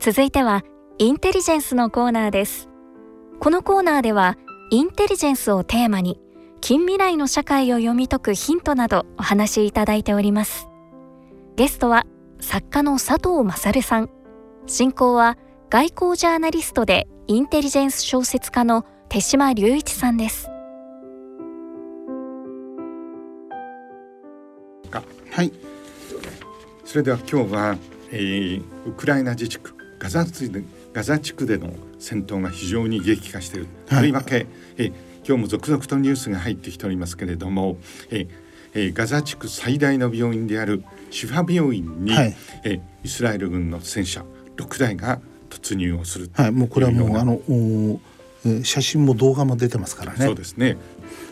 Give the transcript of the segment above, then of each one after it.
続いてはインテリジェンスのコーナーです。このコーナーではインテリジェンスをテーマに近未来の社会を読み解くヒントなどお話しいただいております。ゲストは作家の佐藤勝さん。進行は外交ジャーナリストでインテリジェンス小説家の手島隆一さんです。はい。それでは今日は、えー、ウクライナ自治区。ガザガザ地区での戦闘が非常に激化している、はい、とりわけ、えー、今日も続々とニュースが入ってきておりますけれども、えーえー、ガザ地区最大の病院であるシファ病院に、はい、えー、イスラエル軍の戦車6台が突入をするはい、もうこれはもうあの写真も動画も出てますからね。そうですね。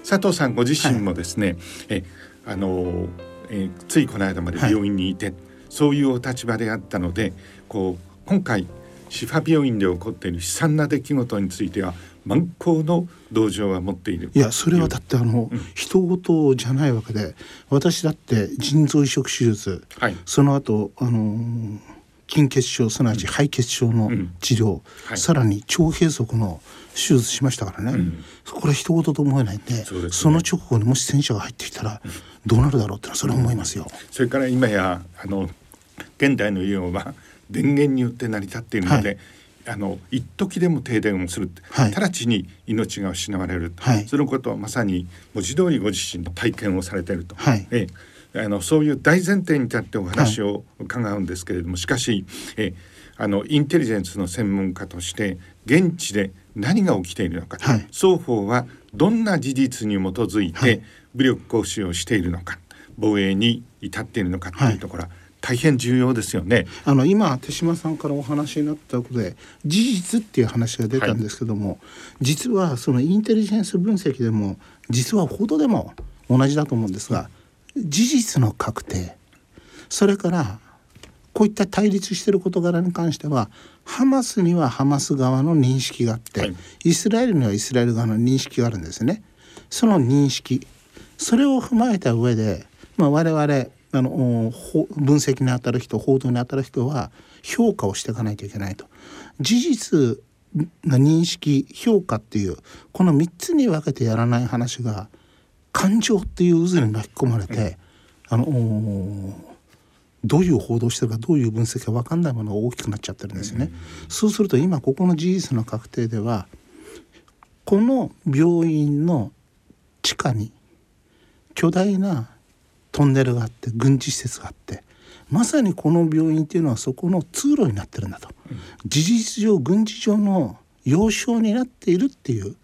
佐藤さんご自身もですね、はい、えあの、えついこの間まで病院にいて、はい、そういうお立場であったので、こう今回シファ病院で起こっている悲惨な出来事については満行の同情は持っている。いやそれはだってあの、うん、人事じゃないわけで私だって腎臓移植手術、はい、その後あのー筋血症すなわち肺血症の治療、うんはい、さらに腸閉塞の手術しましたからね、うん、これ一言と思えないんでそ、ね、その直後にもし戦車が入ってきたらどうなるだろうってのはそれは思いますよ。それから今やあの現代の医療は電源によって成り立っているので、はい。あの一時でも停電をする、はい、直ちに命が失われる、はい、そのことはまさに文字通りご自身の体験をされていると、はい、えあのそういう大前提に立ってお話を伺うんですけれども、しかしえあのインテリジェンスの専門家として現地で何が起きているのか、はい、双方はどんな事実に基づいて武力行使をしているのか、防衛に至っているのかというところは、大変重要ですよね。あの今手島さんからお話になったことで事実っていう話が出たんですけども、はい、実はそのインテリジェンス分析でも実は報道でも同じだと思うんですが、事実の確定それからこういった対立している事柄に関してはハマスにはハマス側の認識があって、はい、イスラエルにはイスラエル側の認識があるんですね。その認識それを踏まえた上で、まあ、我々あの分析にあたる人報道にあたる人は評価をしていかないといけないと。事実な認識評価っていうこの3つに分けてやらない話が感情っていう渦に巻き込まれて、あのどういう報道してるかどういう分析か分かんないものが大きくなっちゃってるんですよね。そうすると今ここの事実の確定ではこの病院の地下に巨大なトンネルがあって軍事施設があってまさにこの病院っていうのはそこの通路になってるんだと、事実上軍事上の要衝になっているっていう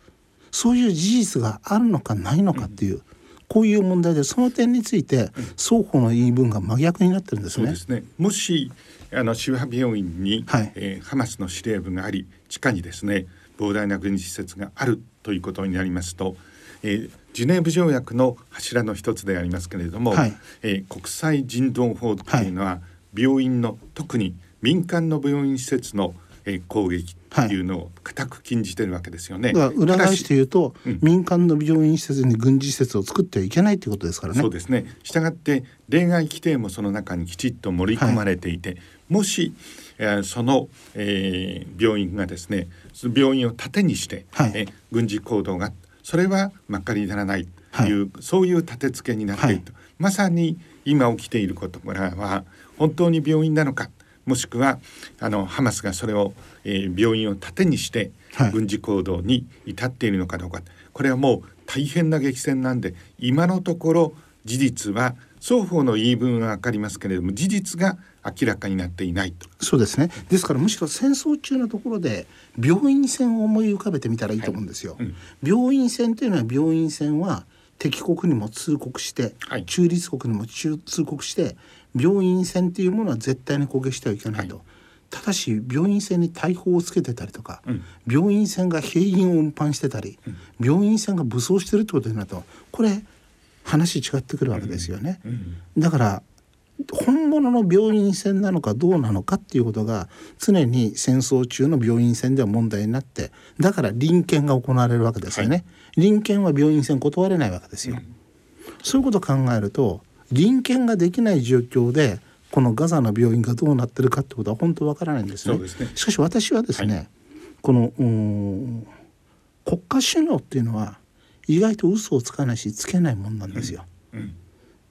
そういう事実があるのかないのかっていう、うん、こういう問題でその点について双方の言い分が真逆になってるんですね。すね。もしあのシュワ病院に、はい、えー、ハマスの司令部があり地下にですね膨大な軍事施設があるということになりますと、えー、ジュネーブ条約の柱の一つでありますけれども、はい、えー、国際人道法っていうのは、病院の特に民間の病院施設のえ攻撃っていうのを固く禁じてるわけですよね。はい、裏返して言うと、うん、民間の病院施設に軍事施設を作ってはいけないということですからね。そうですね。したがって例外規定もその中にきちっと盛り込まれていて、はい、もし、えー、その、えー、病院がですね病院を盾にして、はい、え軍事行動がそれはまかりならないという、そういう立て付けになっていると、まさに今起きていることからは本当に病院なのかもしくはあのハマスがそれを、えー、病院を盾にして軍事行動に至っているのかどうか、はい、これはもう大変な激戦なんで今のところ事実は双方の言い分は分かりますけれども事実が明らかになっていないと。そうですね。ですからむしろ戦争中のところで病院船を思い浮かべてみたらいいと思うんですよ、はいうん、病院船というのは病院船は敵国にも通告して、はい、中立国にも通告して病院船っていうものは絶対に攻撃してはいけないと。はい、ただし病院船に大砲をつけてたりとか、うん、病院船が兵員を運搬してたり、うん、病院船が武装してるってことになるとこれ話違ってくるわけですよね。うん、だから本物の病院船なのかどうなのかっていうことが常に戦争中の病院船では問題になってだから臨検が行われるわけですよね。はい、臨検は病院船断れないわけですよ。そういうことを考えると臨検ができない状況でこのガザの病院がどうなってるかってことは本当わからないんですね。すねしかし私はですね、はい、この国家首脳っていうのは意外と嘘をつかないしつけないもんなんですよ。うん。うん、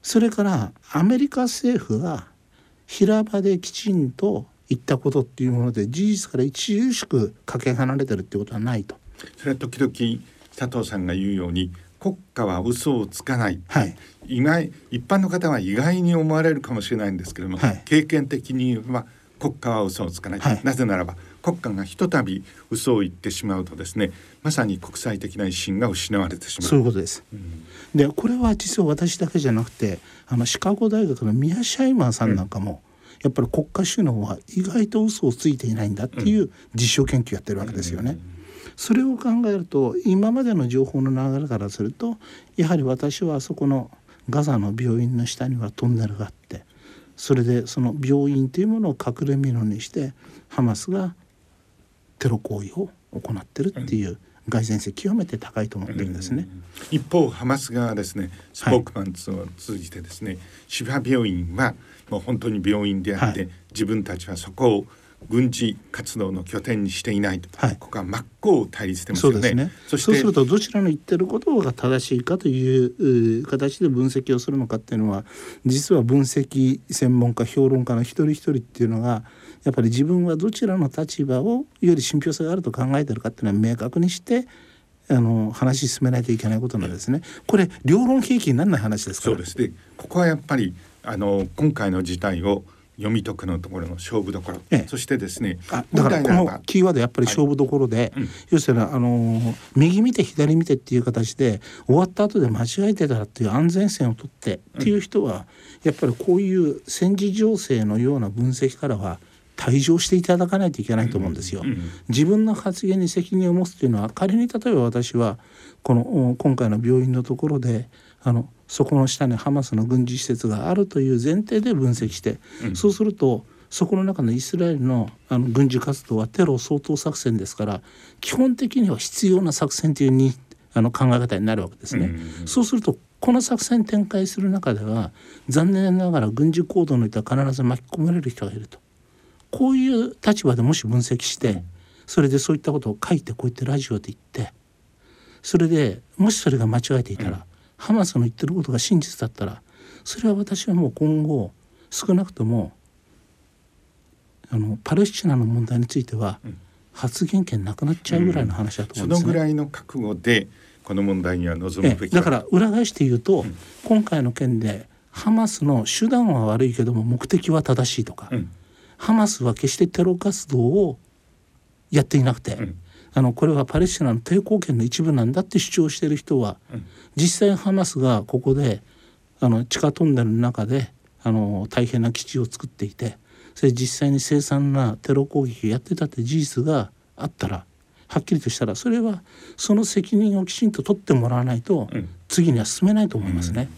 それからアメリカ政府が平場できちんと言ったことっていうもので事実から著しくかけ離れてるってことはないと。それは時々佐藤さんが言うように国家は嘘をつかない、はい、意外一般の方は意外に思われるかもしれないんですけれども、はい、経験的には国家は嘘をつかない、はい、なぜならば国家がひとたび嘘を言ってしまうとですねまさに国際的な威信が失われてしまう。そういうことです、うん、でこれは実は私だけじゃなくてあのシカゴ大学のミア・シャイマーさんなんかも、うん。やっぱり国家首脳は意外と嘘をついていないんだっていう実証研究やってるわけですよね。それを考えると今までの情報の流れからするとやはり私はそこのガザの病院の下にはトンネルがあってそれでその病院というものを隠れ蓑にしてハマスがテロ行為を行ってるっていう蓋然性極めて高いと思ってるんですね。一方ハマス側ですねスポークマンを通じてですね、はい、シファ病院はもう本当に病院であって、はい、自分たちはそこを軍事活動の拠点にしていないと、はい、ここは真っ向対立してますよね。そうね。そそうするとどちらの言ってることが正しいかという形で分析をするのかっていうのは実は分析専門家評論家の一人一人っていうのがやっぱり自分はどちらの立場をより信憑性があると考えてるかっていうのは明確にしてあの話進めないといけないことなんですね。これ両論兵器にならない話ですそうです。ね。ここはやっぱりあの今回の事態を読み解くのところの勝負どころ、ええ、そしてですねだからこのキーワードやっぱり勝負どころで、はい、要するにあの右見て左見てっていう形で終わった後で間違えてたらっていう安全線を取ってっていう人は、やっぱりこういう戦時情勢のような分析からは退場していただかないといけないと思うんですよ。自分の発言に責任を持つというのは仮に例えば私はこの今回の病院のところであのそこの下にハマスの軍事施設があるという前提で分析して、うん、そうするとそこの中のイスラエルのあの軍事活動はテロ掃討作戦ですから基本的には必要な作戦というにあの考え方になるわけですね。うん、そうするとこの作戦展開する中では残念ながら軍事行動の人は必ず巻き込まれる人がいるとこういう立場でもし分析して、それでそういったことを書いてこうやってラジオで言ってそれでもしそれが間違えていたら、ハマスの言ってることが真実だったらそれは私はもう今後少なくともあのパレスチナの問題については発言権なくなっちゃうぐらいの話だと思うんです、ね。うん、そのぐらいの覚悟でこの問題には臨むべきだから裏返して言うと、うん、今回の件でハマスの手段は悪いけども目的は正しいとか、うん、ハマスは決してテロ活動をやっていなくて、あのこれはパレスチナの抵抗権の一部なんだって主張している人は、うん、実際ハマスがここであの地下トンネルの中であの大変な基地を作っていてそれ実際に凄惨なテロ攻撃をやってたって事実があったらはっきりとしたらそれはその責任をきちんと取ってもらわないと、次には進めないと思いますね。うん、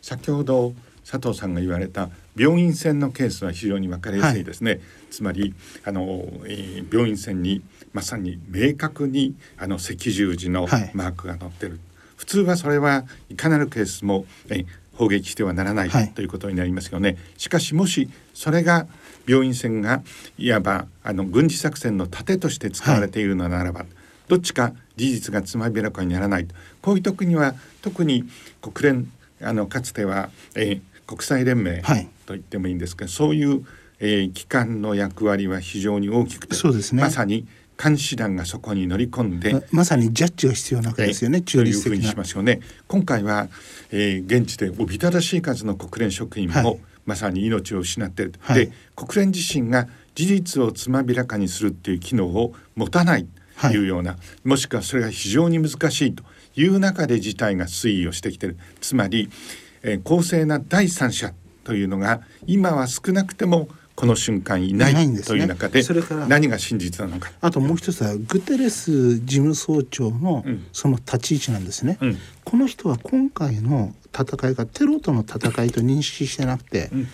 先ほど佐藤さんが言われた病院船のケースは非常に分かりやすいですね、はい、つまりあの、えー、病院船にまさに明確にあの赤十字のマークが載ってる、はい、普通はそれはいかなるケースも、え砲撃してはならない、はい、ということになりますよね。しかしもしそれが病院船がいわばあの軍事作戦の盾として使われているのならば、どっちか事実がつまびらかにならないこういう時には特に国連あのかつては、えー、国際連盟と言ってもいいんですけど、はい、そういう、えー、機関の役割は非常に大きくてそうです、ね、まさに監視団がそこに乗り込んでままさにジャッジが必要なわけですよね、えー、中立的な。というふうにしますよね。今回は、えー、現地でおびただしい数の国連職員も、はい、まさに命を失っている、はい、で国連自身が事実をつまびらかにするっていう機能を持たないというような、はい、もしくはそれが非常に難しいという中で事態が推移をしてきてる。つまりえー、公正な第三者というのが今は少なくてもこの瞬間いないという中で、それから何が真実なのか。あともう一つはグテレス事務総長のその立ち位置なんですね、うん、この人は今回の戦いがテロとの戦いと認識してなくて、うん、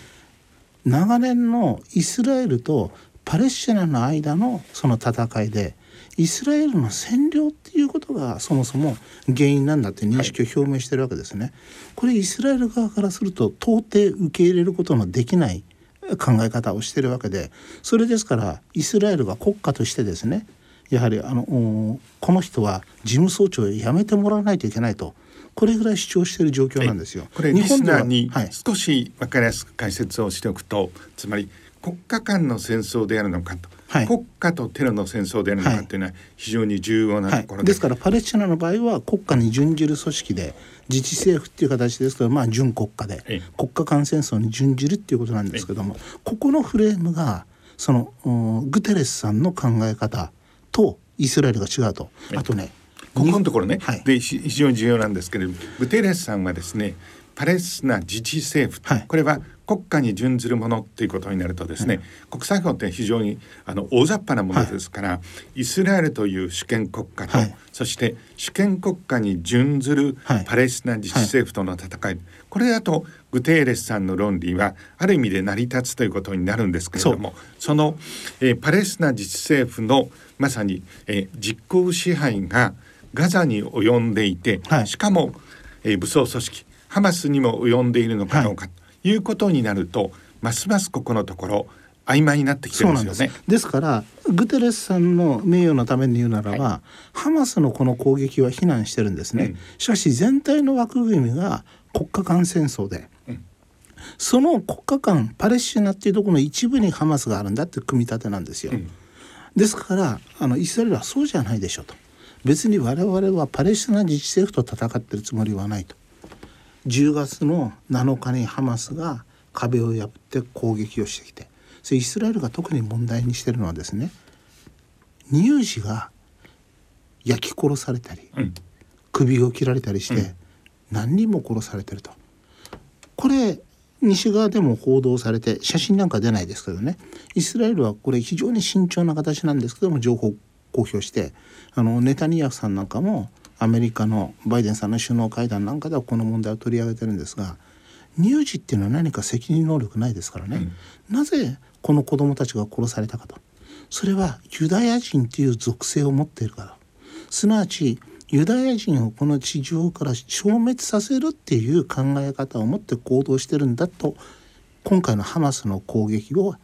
長年のイスラエルとパレスチナの間のその戦いでイスラエルの占領っていうことがそもそも原因なんだって認識を表明してるわけですね。これイスラエル側からすると到底受け入れることのできない考え方をしてるわけでそれですからイスラエルが国家としてですねやはりあのこの人は事務総長を辞めてもらわないといけないとこれぐらい主張している状況なんですよ。これリスナーに少し分かりやすく解説をしておくと、はい、つまり国家間の戦争であるのかと、はい、国家とテロの戦争であるのかというのは非常に重要なところで、はい、ですからパレスチナの場合は国家に準じる組織で自治政府っていう形ですけどまあ準国家で国家間戦争に準じるっていうことなんですけどもここのフレームがそのグテレスさんの考え方とイスラエルが違うと。あとねここのところね、はい、で非常に重要なんですけれどもグテレスさんはですねパレスチナ自治政府、はい、これは国家に準ずるものっていうことになるとですね、国際法って非常にあの大雑把なものですから、はい、イスラエルという主権国家と、はい、そして主権国家に準ずるパレスチナ自治政府との戦い、これだとグテーレスさんの論理はある意味で成り立つということになるんですけれどもその、えー、パレスチナ自治政府のまさに、えー、実効支配がガザに及んでいて、しかも、えー、武装組織ハマスにも及んでいるのかどうか、い。うことになるとますますここのところ曖昧になってきてますよね。です。からグテレスさんの名誉のために言うならば、はい、ハマスのこの攻撃は非難してるんですね、うん、しかし全体の枠組みが国家間戦争で、うん、その国家間パレスチナっていうところの一部にハマスがあるんだって組み立てなんですよ、うん、ですからあのイスラエルはそうじゃないでしょうと。別に我々はパレスチナ自治政府と戦ってるつもりはないと10月の7日にハマスが壁を破って攻撃をしてきてそれイスラエルが特に問題にしてるのはですね乳児が焼き殺されたり、うん、首を切られたりして、何人も殺されてると。これ西側でも報道されて写真なんか出ないですけどねイスラエルはこれ非常に慎重な形なんですけども情報公表してあのネタニヤフさんなんかもアメリカのバイデンさんの首脳会談なんかではこの問題を取り上げてるんですが乳児っていうのは何か責任能力ないですからね、うん、なぜこの子供たちが殺されたかと。それはユダヤ人っていう属性を持っているから。すなわちユダヤ人をこの地上から消滅させるっていう考え方を持って行動してるんだと今回のハマスの攻撃を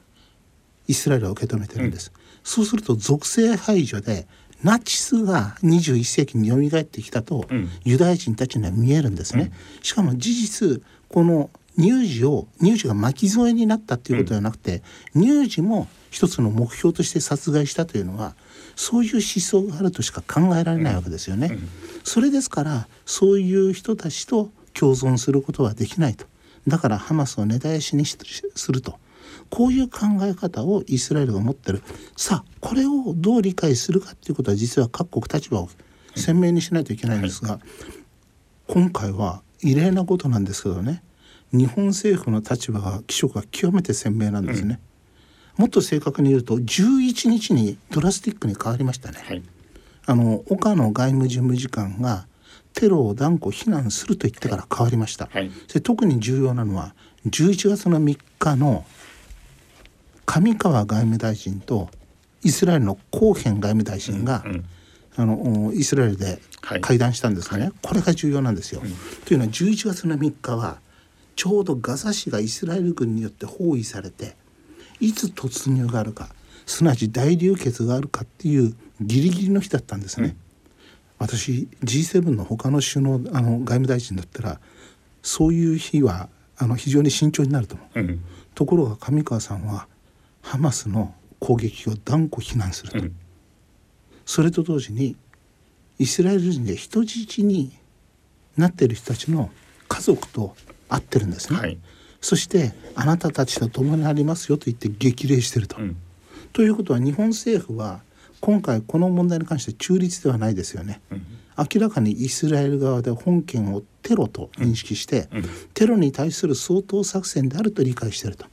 イスラエルは受け止めてるんです、うん、そうすると属性排除でナチスが21世紀に蘇ってきたと、うん、ユダヤ人たちには見えるんですね。しかも事実この乳児を乳児が巻き添えになったっていうことではなくて、うん、乳児も一つの目標として殺害したというのはそういう思想があるとしか考えられないわけですよね。うん、それですからそういう人たちと共存することはできないと。だからハマスを根絶やしにするとこういう考え方をイスラエルが持ってる。さあこれをどう理解するかっていうことは実は各国立場を鮮明にしないといけないんですが、はい、今回は異例なことなんですけどね。日本政府の立場が気色が極めて鮮明なんですね、うん、もっと正確に言うと11日にドラスティックに変わりましたね、はい、あの岡野外務事務次官がテロを断固非難すると言ってから変わりました、はい、で特に重要なのは11月の3日の上川外務大臣とイスラエルのコーヘン外務大臣が、うんうん、あのイスラエルで会談したんですかね、はい、これが重要なんですよ。うん、というのは11月の3日はちょうどガザ市がイスラエル軍によって包囲されていつ突入があるかすなわち大流血があるかっていうギリギリの日だったんですね。うん、私 G7 の他の首脳あの外務大臣だったらそういう日はあの非常に慎重になると思う。うん、ところが上川さんはハマスの攻撃を断固非難すると、うん、それと同時にイスラエル人で人質になっている人たちの家族と会ってるんですね、はい、そしてあなたたちと共にありますよと言って激励してると。うん、ということは日本政府は今回この問題に関して中立ではないですよね。うん、明らかにイスラエル側で本件をテロと認識して、テロに対する掃討作戦であると理解していると。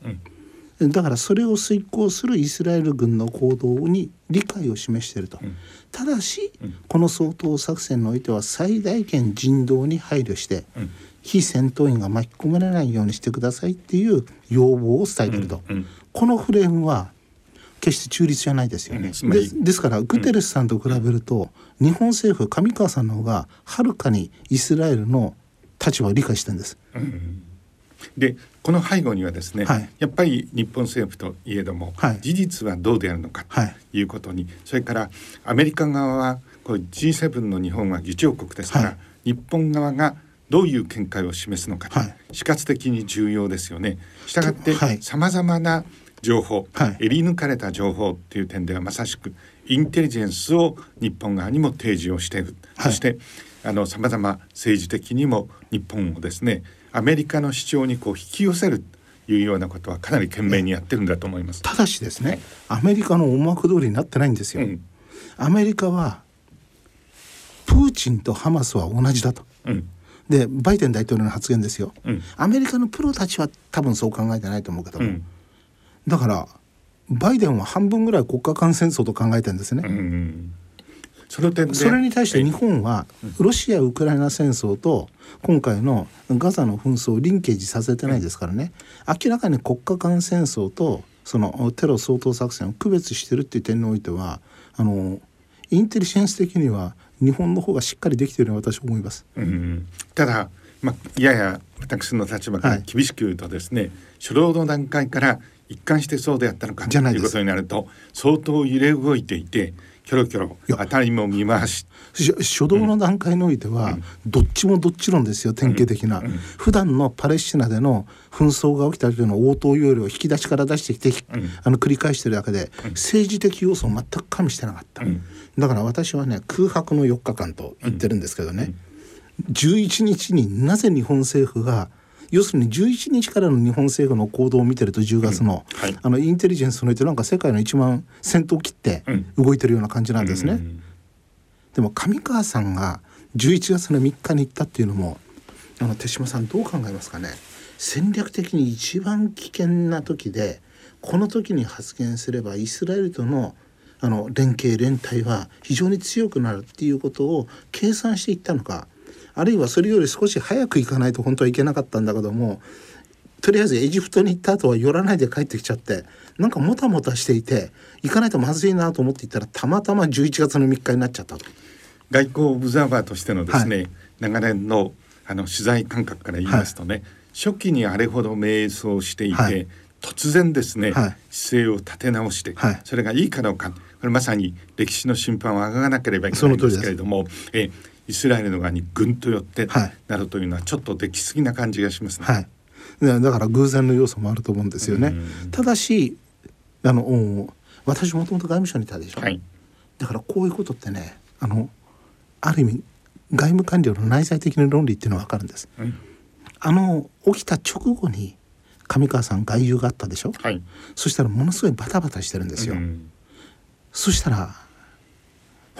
だからそれを遂行するイスラエル軍の行動に理解を示していると、うん、ただし、うん、この掃討作戦においては最大限人道に配慮して、うん、非戦闘員が巻き込まれないようにしてくださいっていう要望を伝えていると、このフレームは決して中立じゃないですよね。でですからグテレスさんと比べると、日本政府上川さんの方がはるかにイスラエルの立場を理解してるんです。でこの背後にはですね、はい、やっぱり日本政府といえども、はい、事実はどうであるのかということに、それからアメリカ側はこれ G7 の日本は議長国ですから、日本側がどういう見解を示すのか、死活的に重要ですよね。したがってさまざまな情報、襟抜かれた情報っていう点ではまさしくインテリジェンスを日本側にも提示をしている、そしてあの様々政治的にも日本をですねアメリカの主張にこう引き寄せるというようなことはかなり懸命にやってるんだと思います。ただしですね、アメリカの思惑通りになってないんですよ。うん、アメリカはプーチンとハマスは同じだと。うんでバイデン大統領の発言ですよ、うん、アメリカのプロたちは多分そう考えてないと思うけども、うん、だからバイデンは半分ぐらい国家間戦争と考えてるんですね。うんその点それに対して日本はロシア・ウクライナ戦争と今回のガザの紛争をリンケージさせてないですからね。明らかに国家間戦争とそのテロ掃討作戦を区別してるっていう点においてはあのインテリジェンス的には日本の方がしっかりできているように私は思います。うん、ただ、まあ、やや私の立場から厳しく言うとですね、はい、初動の段階から一貫してそうであったのかということになると相当揺れ動いていてキョロキョロ。辺りも見回し。初動の段階においては、どっちもどっち論ですよ典型的な、うん。うん、普段のパレスチナでの紛争が起きた時の応答要領を引き出しから出してきて、うん、あの繰り返してるだけで、政治的要素を全く加味してなかった、だから私はね空白の4日間と言ってるんですけどね、うん、11日になぜ日本政府が要するに11日からの日本政府の行動を見てると10月のうんはい、あのインテリジェンスのってなんか世界の一番先頭を切って動いてるような感じなんですね。うん、でも上川さんが11月の3日に行ったっていうのもあの手嶋さんどう考えますかね。戦略的に一番危険な時でこの時に発言すればイスラエルとのあの連携連帯は非常に強くなるっていうことを計算していったのかあるいはそれより少し早く行かないと本当はいけなかったんだけどもとりあえずエジプトに行った後は寄らないで帰ってきちゃってなんかもたもたしていて行かないとまずいなと思っていたらたまたま11月の3日になっちゃったと。外交オブザーバーとしてのですね、はい、長年のあの取材感覚から言いますとね、はい、初期にあれほど迷走していて、はい、突然ですね、姿勢を立て直して、それがいいかどうか。これまさに歴史の審判をあがなければいけないんですけれどもえイスラエルの側にぐんと寄ってなるというのはちょっとできすぎな感じがしますね。はい。だから偶然の要素もあると思うんですよね。ただしあの私もともと外務省にいたでしょ、はい、だからこういうことってねあのある意味外務官僚の内在的な論理っていうのは分かるんです。うん、あの起きた直後に上川さん外遊があったでしょ、はい、そしたらものすごいバタバタしてるんですよ。うん、そしたら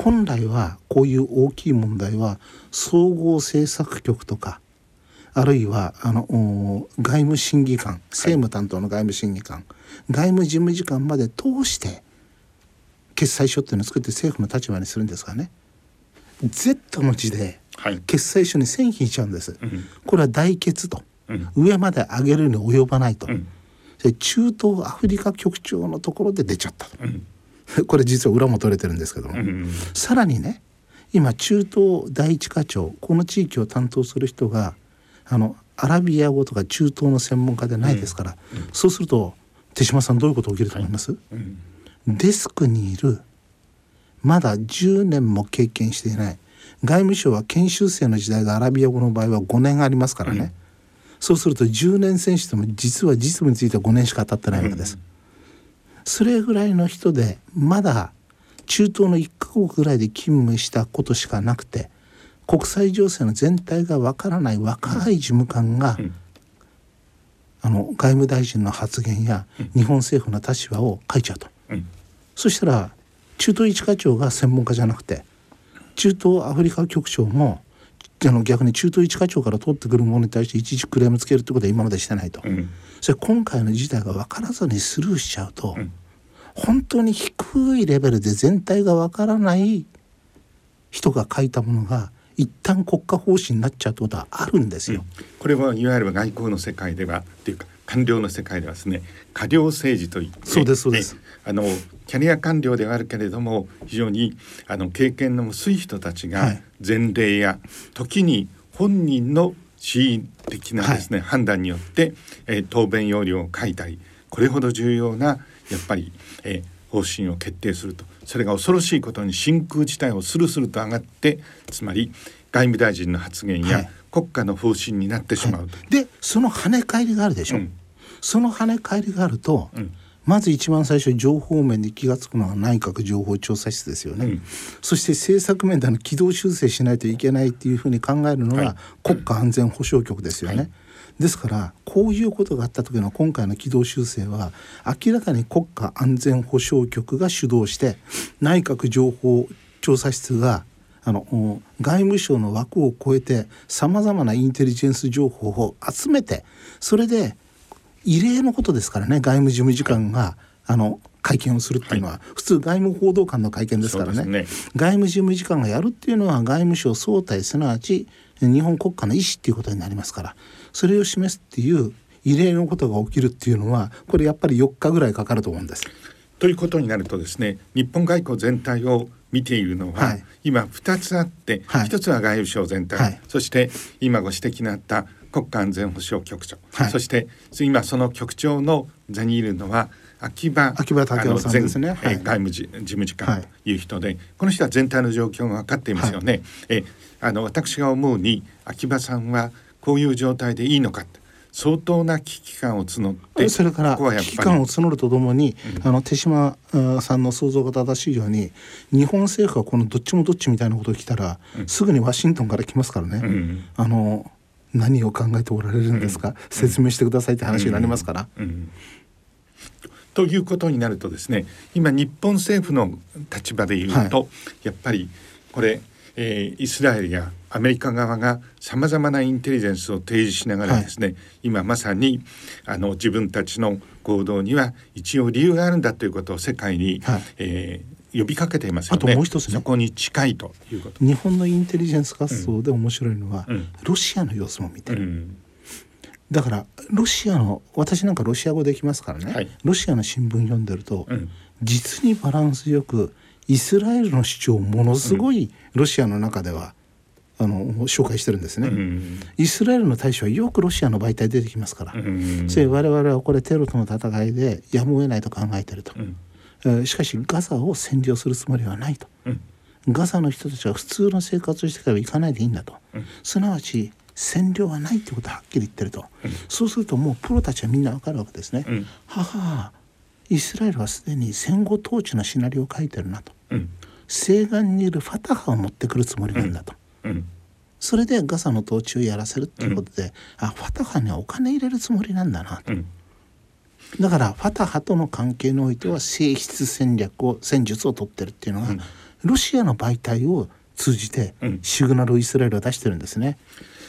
本来はこういう大きい問題は総合政策局とかあるいはあの外務審議官政務担当の外務審議官、はい、外務事務次官まで通して決裁書っていうのを作って政府の立場にするんですがね。Z の字で決裁書に線引いちゃうんです、はい、これは大決と、うん、上まで上げるに及ばないと、うん、中東アフリカ局長のところで出ちゃったと。うん これ実は裏も取れてるんですけども、うん、さらにね今中東第一課長この地域を担当する人があのアラビア語とか中東の専門家でないですから、うん、そうすると手嶋さんどういうこと起きると思います、はい。うん、デスクにいる。まだ10年も経験していない。外務省は研修生の時代がアラビア語の場合は5年ありますからね、そうすると10年選手でも実は実務については5年しか経ってないわけです。それぐらいの人でまだ中東の1カ国ぐらいで勤務したことしかなくて国際情勢の全体がわからない若い事務官が、うん、あの外務大臣の発言や日本政府の立場を書いちゃうと、うん、そしたら中東一課長が専門家じゃなくて中東アフリカ局長もあの逆に中東一課長から取ってくるものに対していちいちクレームつけるってことは今までしてないと、うん、それ今回の事態が分からずにスルーしちゃうと、うん、本当に低いレベルで全体が分からない人が書いたものが一旦国家方針になっちゃうってことはあるんですよ。うん、これはいわゆる外交の世界ではっていうか官僚の世界ではですね過料政治といってそうですそうですあのキャリア官僚ではあるけれども非常にあの経験の薄い人たちが前例や、時に本人の恣意的なですね、はい、判断によって、えー、答弁要領を書いたりこれほど重要なやっぱり、えー、方針を決定すると。それが恐ろしいことに真空事態をスルスルと上がってつまり外務大臣の発言や、国家の方針になってしまう、はい、でその跳ね返りがあるでしょ、うん、その跳ね返りがあると、うんまず一番最初情報面で気が付くのは内閣情報調査室ですよね、うん、そして政策面での軌道修正しないといけないっていうふうに考えるのが国家安全保障局ですよね、はい、ですからこういうことがあった時の今回の軌道修正は明らかに国家安全保障局が主導して内閣情報調査室があの外務省の枠を超えてさまざまなインテリジェンス情報を集めてそれで異例のことですからね外務事務次官があの会見をするっていうのは、はい、普通外務報道官の会見ですからね、ね、外務事務次官がやるっていうのは外務省総体すなわち日本国家の意思っていうことになりますからそれを示すっていう異例のことが起きるっていうのはこれやっぱり4日ぐらいかかると思うんです。ということになるとですね日本外交全体を見ているのは、はい、今2つあって、はい、1つは外務省全体、はい、そして今ご指摘のあった国家安全保障局長、はい、そして今その局長の座にいるのは秋葉秋葉武さんですね、はい、外務事務次官という人で、はい、この人は全体の状況が分かっていますよね。はい、えあの私が思うに秋葉さんはこういう状態でいいのか相当な危機感を募ってそれから危機感を募るとともに、うん、あの手島さんの想像が正しいように日本政府がこのどっちもどっちみたいなことを来たら、うん、すぐにワシントンから来ますからね。うん、あの何を考えておられるんですか、うん、説明してくださいって話になりますから。ということになるとですね今日本政府の立場で言うと、はい、やっぱりこれ、えー、イスラエルやアメリカ側がさまざまなインテリジェンスを提示しながらですね、はい、今まさにあの自分たちの行動には一応理由があるんだということを世界に、はい、えー呼びかけていますよね。あともう一つ、ね、そこに近いということ。日本のインテリジェンス活動で面白いのは、うん、ロシアの様子も見てる。うん、だからロシアの私なんかロシア語できますからね、はい、ロシアの新聞読んでると、うん、実にバランスよくイスラエルの主張をものすごいロシアの中では、あの紹介してるんですね、うん、イスラエルの大使はよくロシアの媒体出てきますから、うん、それ我々はこれテロとの戦いでやむを得ないと考えてると。うん。しかしガザを占領するつもりはないと、うん、ガザの人たちは普通の生活をしてから行かないでいいんだと、うん、すなわち占領はないってことははっきり言ってると、うん、そうするともうプロたちはみんなわかるわけですね。うん、ははイスラエルはすでに戦後統治のシナリオを書いてるなと、西岸にいるファタハを持ってくるつもりなんだと。それでガザの統治をやらせるっていうことで、あファタハにはお金入れるつもりなんだなと。だからファタハとの関係においては性質戦略を戦術を取ってるっていうのが、うん、ロシアの媒体を通じてシグナルをイスラエルは出してるんですね。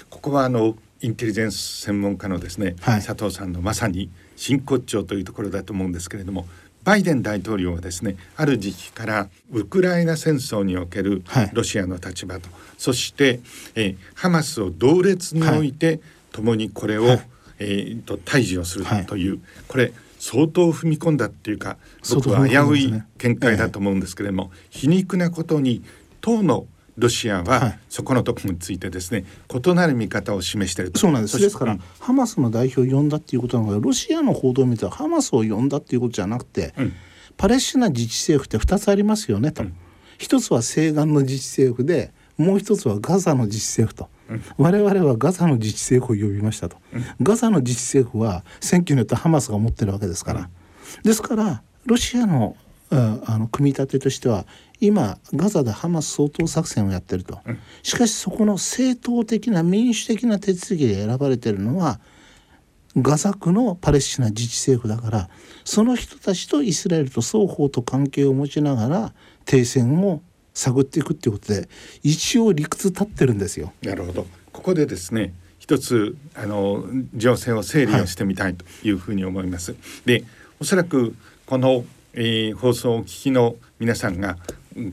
ここはあのインテリジェンス専門家のですね、はい、佐藤さんのまさに真骨頂というところだと思うんですけれどもバイデン大統領はですねある時期からウクライナ戦争におけるロシアの立場と、はい、そして、えハマスを同列に置いて、はい、共にこれを、はい。えー、と対峙をするという、はい、これ相当踏み込んだっていうか僕は危うい見解だと思うんですけれども、皮肉なことに当のロシアはそこのところについてですね、異なる見方を示しているそうなんです。ですから、うん、ハマスの代表を呼んだっていうことなのがロシアの報道を見てはハマスを呼んだっていうことじゃなくて、うん、パレスチナ自治政府って2つありますよねと、うん、一つは西岸の自治政府でもう一つはガザの自治政府と。我々はガザの自治政府を呼びましたと、ガザの自治政府は選挙によってハマスが持ってるわけですから、ですからロシアのあの組み立てとしては今ガザでハマス掃討作戦をやってると、しかしそこの正当的な民主的な手続きで選ばれてるのはガザ区のパレスチナ自治政府だからその人たちとイスラエルと双方と関係を持ちながら停戦を探っていくっていうことで一応理屈立ってるんですよ。なるほどここでですね一つあの情勢を整理をしてみたいというふうに思います。はい、でおそらくこの、えー、放送をお聞きの皆さんが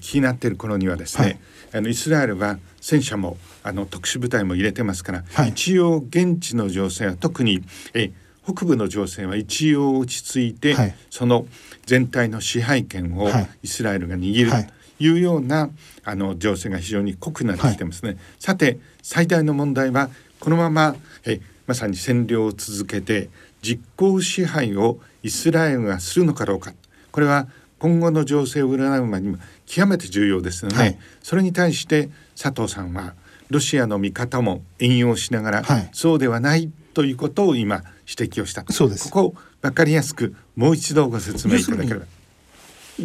気になっている頃にはですね、はい、あのイスラエルは戦車もあの特殊部隊も入れてますから、はい、一応現地の情勢は特にえ北部の情勢は一応落ち着いて、はい、その全体の支配権をイスラエルが握る、はい。いうようなあの情勢が非常に濃くなってきてますね。はい、さて最大の問題はこのままえまさに占領を続けて実効支配をイスラエルがするのかどうかこれは今後の情勢を占うまにも極めて重要ですので、はい、それに対して佐藤さんはロシアの見方も引用しながら、はい、そうではないということを今指摘をした。そうです。ここ分かりやすくもう一度ご説明いただければ。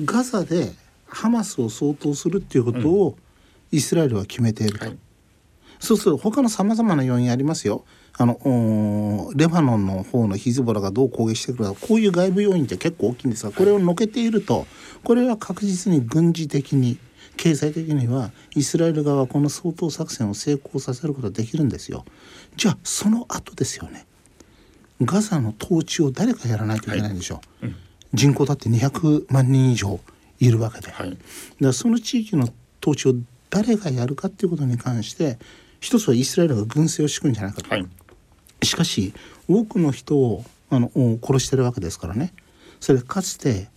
ガザでハマスを掃討するっていうことをイスラエルは決めていると、うんはい、そうすると他のさまざまな要因ありますよ。あのレバノンの方のヒズボラがどう攻撃してくるかこういう外部要因って結構大きいんですがこれをのけているとこれは確実に軍事的に経済的にはイスラエル側はこの掃討作戦を成功させることができるんですよ。じゃあその後ですよね。ガザの統治を誰かやらないといけないんでしょう。はいうん、人口だって200万人以上いるわけで、はい、だからその地域の統治を誰がやるかっていうことに関して一つはイスラエルが軍政を敷くんじゃないかと。はいしかし多くの人をあの殺してるわけですからねそれかつて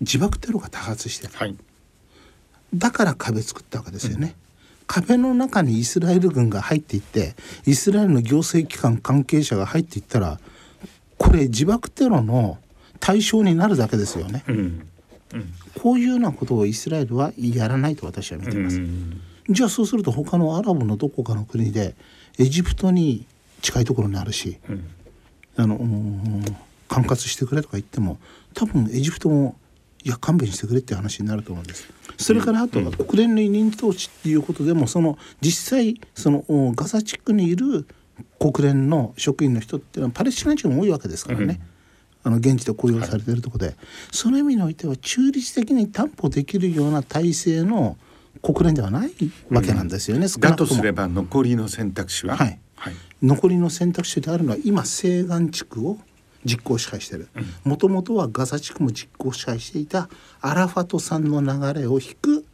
自爆テロが多発してはい、だから壁作ったわけですよね。うん、壁の中にイスラエル軍が入っていってイスラエルの行政機関関係者が入っていったらこれ自爆テロの対象になるだけですよね。うんうん、こういうようなことをイスラエルはやらないと私は見てます。じゃあそうすると他のアラブのどこかの国でエジプトに近いところにあるし、うん、あの管轄してくれとか言っても多分エジプトもいや勘弁してくれって話になると思うんです。それからあとは国連の委任統治っていうことでもその実際そのガザ地区にいる国連の職員の人っていうのはパレスチナ人も多いわけですからね。あの現地で雇用されているところで、はい、その意味においては中立的に担保できるような体制の国連ではないわけなんですよね。うん、だとすれば残りの選択肢は、はい、はい、残りの選択肢であるのは今西岸地区を実効支配してる。もともとはガザ地区も実効支配していたアラファトさんの流れを引く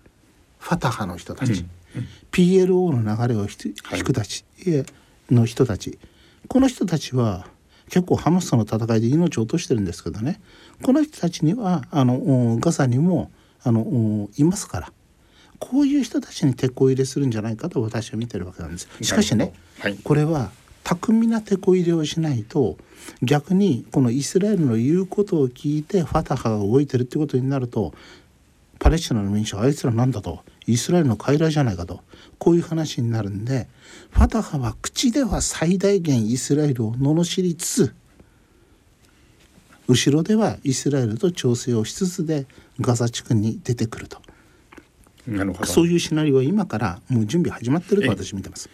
ファタハの人たち、うん。うん、PLO の流れを引くたち、はい、の人たち。この人たちは結構ハマスとの戦いで命を落としてるんですけどね。この人たちにはあのガザにもあのいますからこういう人たちに手こ入れするんじゃないかと私は見てるわけなんです。しかしね、はい、これは巧みな手こ入れをしないと逆にこのイスラエルの言うことを聞いてファタハが動いてるってことになるとパレスチナの民主はあいつらなんだとイスラエルの傀儡じゃないかとこういう話になるんでファタハは口では最大限イスラエルを罵りつつ後ろではイスラエルと調整をしつつでガザ地区に出てくるとそういうシナリオは今からもう準備始まってると私見てます。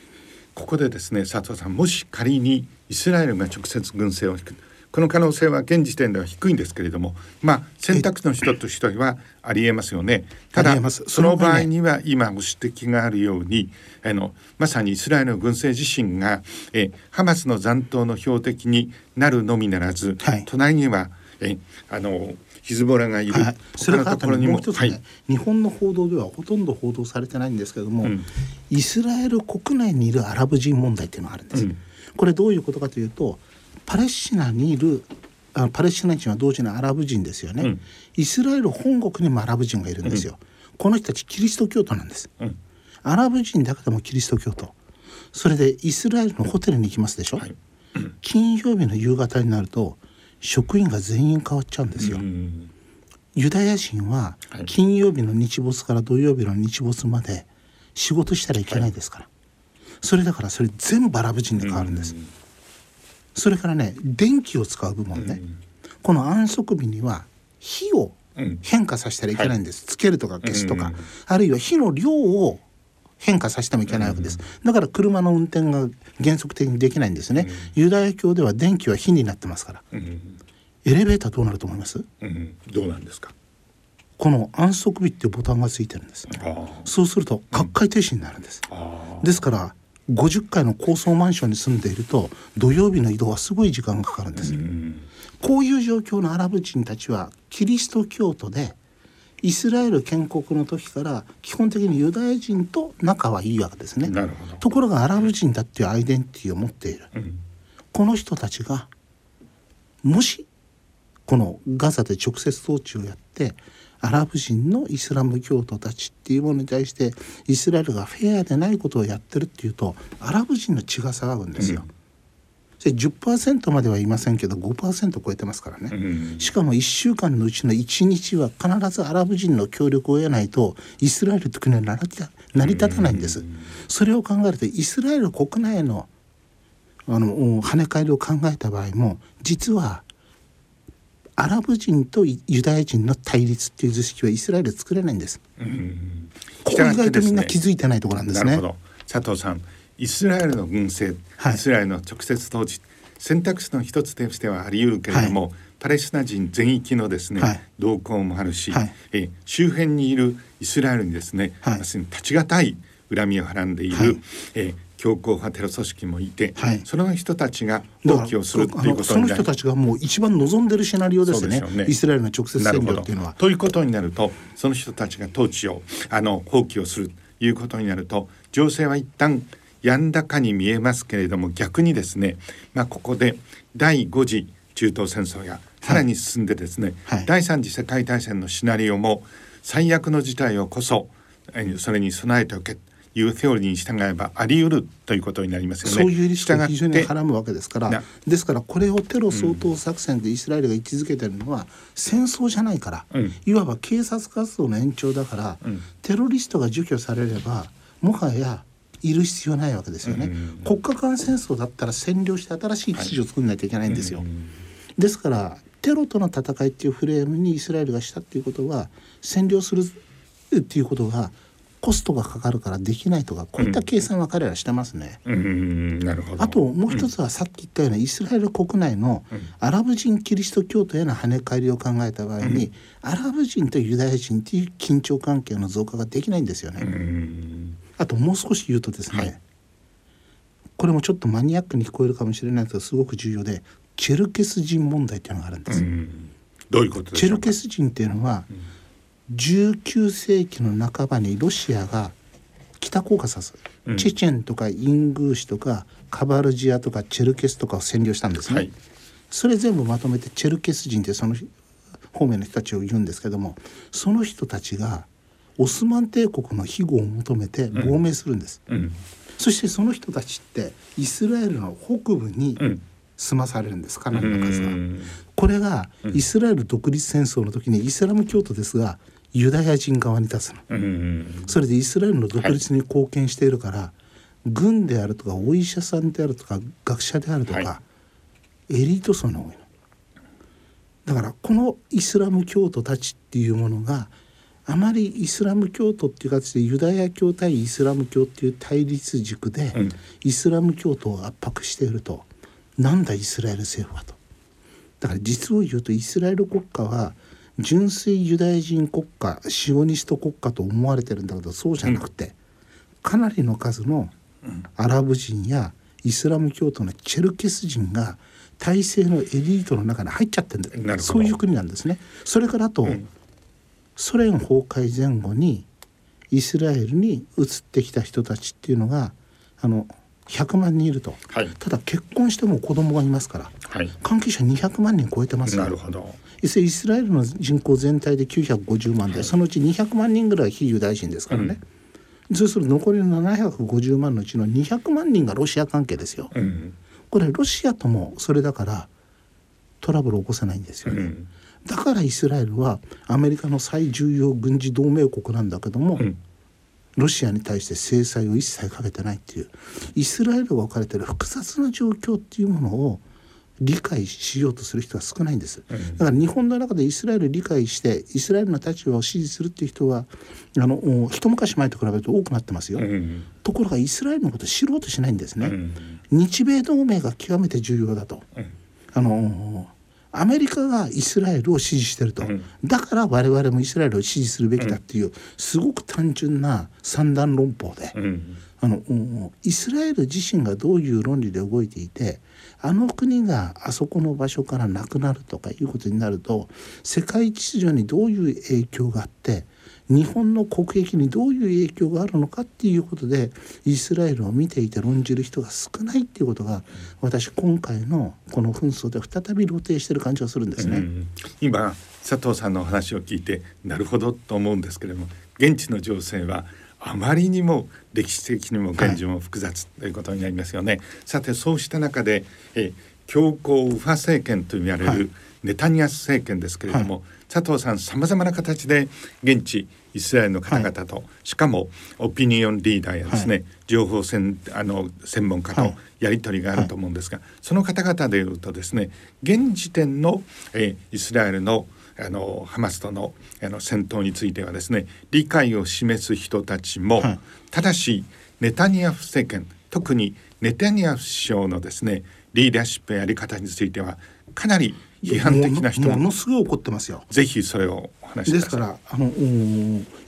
ここでですね佐藤さんもし仮にイスラエルが直接軍政を引くこの可能性は現時点では低いんですけれどもまあ選択肢の一つとしてはありえますよね。ただその場合には今ご指摘があるようにあのまさにイスラエルの軍政自身がえハマスの残党の標的になるのみならず、はい、隣にはえあのヒズボラがいる、はい、それからところにも。う一つね、はい、日本の報道ではほとんど報道されてないんですけども、うん、イスラエル国内にいるアラブ人問題っていうのがあるんです、うん、これどういうことかというとパレスチナにいるあパレスチナ人は同時にアラブ人ですよね、うん、イスラエル本国にもアラブ人がいるんですよ、この人たちキリスト教徒なんです、アラブ人だけでもキリスト教徒。それでイスラエルのホテルに行きますでしょ、はい、金曜日の夕方になると職員が全員変わっちゃうんですよ。ユダヤ人は金曜日の日没から土曜日の日没まで仕事したらいけないですから、はい、それだからそれ全部アラブ人で変わるんです。それからね電気を使う部門ね、この安息日には火を変化させたらいけないんです、はい、つけるとか消すとか、あるいは火の量を変化させてもいけないわけです、だから車の運転が原則的にできないんですね、ユダヤ教では電気は火になってますから、エレベーターどうなると思います、どうなんですか？この安息日っていうボタンがついてるんです。そうすると各界停止になるんです、ですから50階の高層マンションに住んでいると土曜日の移動はすごい時間がかかるんです、こういう状況のアラブ人たちはキリスト教徒でイスラエル建国の時から基本的にユダヤ人と仲はいいわけですね。ところがアラブ人だっていうアイデンティティを持っている、うん、この人たちがもしこのガザで直接統治をやってアラブ人のイスラム教徒たちっていうものに対してイスラエルがフェアでないことをやってるっていうとアラブ人の血が騒ぐんですよ。うん10%までは言いませんけど5%超えてますからね、うん、しかも1週間のうちの1日は必ずアラブ人の協力を得ないとイスラエルという国は成り立たないんです、うん、それを考えるとイスラエル国内のあの跳ね返りを考えた場合も実はアラブ人とユダヤ人の対立っていう図式はイスラエル作れないんです。うん、ここ意外とみんな気づいてないところなんですね。佐藤さん、イスラエルの軍政、はい、イスラエルの直接統治、選択肢の一つとしてはあり得るけれども、はい、パレスチナ人全域のですね、はい、動向もあるし、はい、え周辺にいるイスラエルにですね、はい、立ち難い恨みをはらんでいる、はい、え強硬派テロ組織もいて、はい、その人たちが放棄をするということその人たちがもう一番望んでるシナリオですね、ね、イスラエルの直接占領っていうのは。ということになるとその人たちが統治をあの放棄をするということになると情勢は一旦やんだかに見えますけれども逆にですね、まあ、ここで第5次中東戦争やさらに進んでですね、はい。はい、第3次世界大戦のシナリオも最悪の事態をこそそれに備えておけいうセオリーに従えばあり得るということになりますよね。そういうリスクが非常にはらむわけですからですからこれをテロ掃討作戦でイスラエルが位置づけてるのは戦争じゃないから、うん、いわば警察活動の延長だから、うん、テロリストが除去されればもはやいる必要ないわけですよね、国家間戦争だったら占領して新しい秩序を作んないといけないんですよ、はい、ですからテロとの戦いっていうフレームにイスラエルがしたっていうことは占領するっていうことがコストがかかるからできないとかこういった計算は彼らしてますね。うん、なるほど。あともう一つはさっき言ったようなイスラエル国内のアラブ人キリスト教徒への跳ね返りを考えた場合に、うん、アラブ人とユダヤ人っていう緊張関係の増加ができないんですよね。あともう少し言うとですね、はい、これもちょっとマニアックに聞こえるかもしれないけどすごく重要でチェルケス人問題っていうのがあるんです。どういうことチェルケス人っていうのは、うん19世紀の半ばにロシアが北コーカサス、うん、チェチェンとかイングーシとかカバルジアとかチェルケスとかを占領したんですね。はい、それ全部まとめてチェルケス人ってその方面の人たちを言うんですけどもその人たちがオスマン帝国の庇護を求めて亡命するんです。うん。うん、そしてその人たちってイスラエルの北部に住まされるんですかなりの数が。これがイスラエル独立戦争の時にイスラム教徒ですがユダヤ人側に立つの、それでイスラエルの独立に貢献しているから、はい、軍であるとかお医者さんであるとか学者であるとか、はい、エリート層の多いの。だからこのイスラム教徒たちっていうものがあまりイスラム教徒っていう形でユダヤ教対イスラム教っていう対立軸で、イスラム教徒を圧迫していると。なんだイスラエル政府はと。だから実を言うとイスラエル国家は純粋ユダヤ人国家シオニスト国家と思われてるんだけどそうじゃなくて、かなりの数のアラブ人やイスラム教徒のチェルケス人が体制のエリートの中に入っちゃってるんだそういう国なんですね。それからあと、うん、ソ連崩壊前後にイスラエルに移ってきた人たちっていうのがあの100万人いると、はい、ただ結婚しても子供がいますから、はい、関係者200万人超えてますなるほど。イスラエルの人口全体で950万で、はい、そのうち200万人ぐらい非ユダヤ人ですからね、うん、そうすると残りの750万のうちの200万人がロシア関係ですよ、うん、これロシアともそれだからトラブルを起こせないんですよね、うん、だからイスラエルはアメリカの最重要軍事同盟国なんだけども、ロシアに対して制裁を一切かけてないっていう。イスラエルが置かれてる複雑な状況っていうものを理解しようとする人は少ないんです、だから日本の中でイスラエル理解してイスラエルの立場を支持するっていう人はあの一昔前と比べると多くなってますよ、うん、ところがイスラエルのことを知ろうとしないんですね、うん、日米同盟が極めて重要だと、うん、あのアメリカがイスラエルを支持してると、だから我々もイスラエルを支持するべきだっていう、すごく単純な三段論法で、あのイスラエル自身がどういう論理で動いていてあの国があそこの場所からなくなるとかいうことになると世界秩序にどういう影響があって日本の国益にどういう影響があるのかっていうことでイスラエルを見ていて論じる人が少ないっていうことが私今回のこの紛争で再び露呈してる感じがするんですね。うん、今佐藤さんのお話を聞いてなるほどと思うんですけれども現地の情勢はあまりにも歴史的にも現状も複雑ということになりますよね。はい、さてそうした中でえ強硬右派政権と言われるネタニヤフ政権ですけれども、はい、佐藤さんさまざまな形で現地イスラエルの方々と、はい、しかもオピニオンリーダーやですね、はい、情報戦あの専門家とやり取りがあると思うんですが、その方々でいうとですね現時点の、えイスラエルのあのハマスとのあの戦闘についてはですね理解を示す人たちも、はい、ただしネタニヤフ政権特にネタニヤフ首相のですねリーダーシップやり方についてはかなり批判的な人。ものすごい怒ってますよ。ぜひそれをお話しですからあの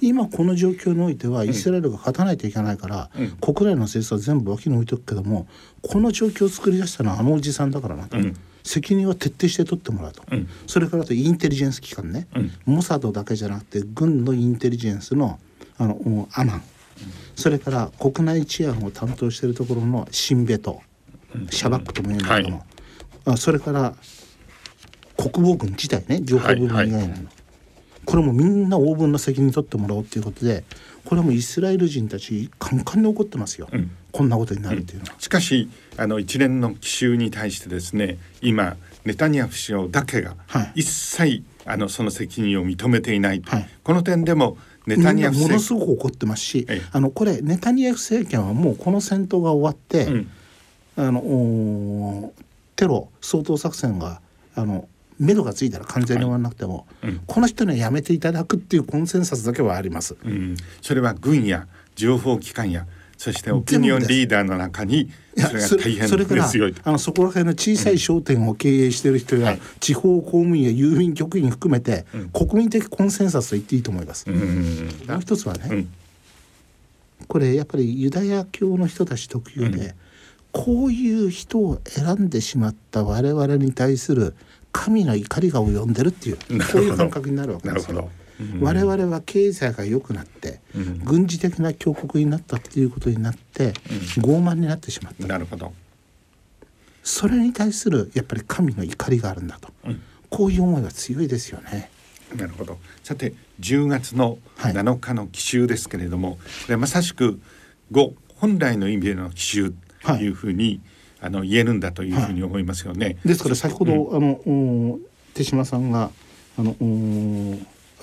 今この状況においてはイスラエルが勝たないといけないから、うん、国内の政策は全部脇に置いとくけどもこの状況を作り出したのはあのおじさんだからなと。うん。責任は徹底して取ってもらうと、うん、それからとインテリジェンス機関ね、うん、モサドだけじゃなくて軍のインテリジェンスのあのアマン、うん、それから国内治安を担当しているところのシンベト、シャバックとも言うんだけども、はい、それから国防軍自体ね情報部門以外の、これもみんな応分の責任取ってもらおうということでこれもイスラエル人たちカンカンに怒ってますよ、うん、こんなことになるというのは、うん、しかしあの一連の奇襲に対してですね今ネタニヤフ首相だけが一切、はい、あのその責任を認めていない、はい、この点でもネタニヤフものすごく怒ってますし、あのこれネタニヤフ政権はもうこの戦闘が終わって、うん、あのテロ掃討作戦があの目処がついたら完全に終わらなくても、はい。うん、この人にはやめていただくっていうコンセンサスだけはあります。うん、それは軍や情報機関やそしてオピニオンリーダーの中にそれが大変それからあのそこら辺の小さい商店を経営している人や、うん、地方公務員や郵便局員含めて、うん、国民的コンセンサスと言っていいと思います。もう一つはね、これやっぱりユダヤ教の人たち特有で、こういう人を選んでしまった我々に対する神の怒りが及んでるっていうこういう感覚になるわけですよ。我々は経済が良くなって、うん、軍事的な強国になったっていうことになって、うん、傲慢になってしまった。なるほど。それに対するやっぱり神の怒りがあるんだと、うん、こういう思いは強いですよね。なるほど。さて10月の7日の奇襲ですけれども、はい、これまさしく5本来の意味での奇襲というふうに、はいあの言えるんだというふうに思いますよね。はい、ですから先ほど、うん、あの手島さんがあの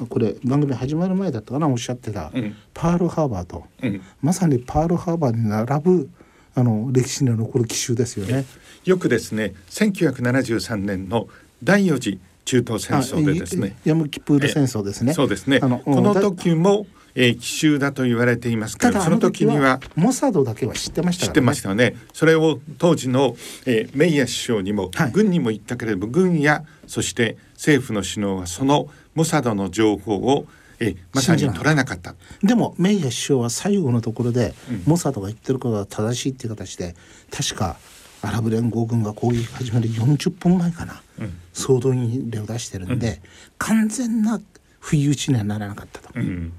これ番組始まる前だったかなおっしゃってた、うん、パールハーバーと、うん、まさにパールハーバーに並ぶあの歴史に残る奇襲ですよね。よくですね1973年の第4次中東戦争でですね。ヤムキプール戦争ですね。そうですね。この時もえー、奇襲だと言われていますけどその時にはモサドだけは知ってました、ね、知ってましたよね。それを当時の、えー、メイヤ首相にも、はい、軍にも言ったけれども軍やそして政府の首脳はそのモサドの情報をえまさに取らなかった。でもメイヤ首相は最後のところで、うん、モサドが言ってることは正しいっていう形で確かアラブ連合軍が攻撃始める40分前かな、うん、総動員令を出してるんで、うん、完全な不意打ちにはならなかったと。うん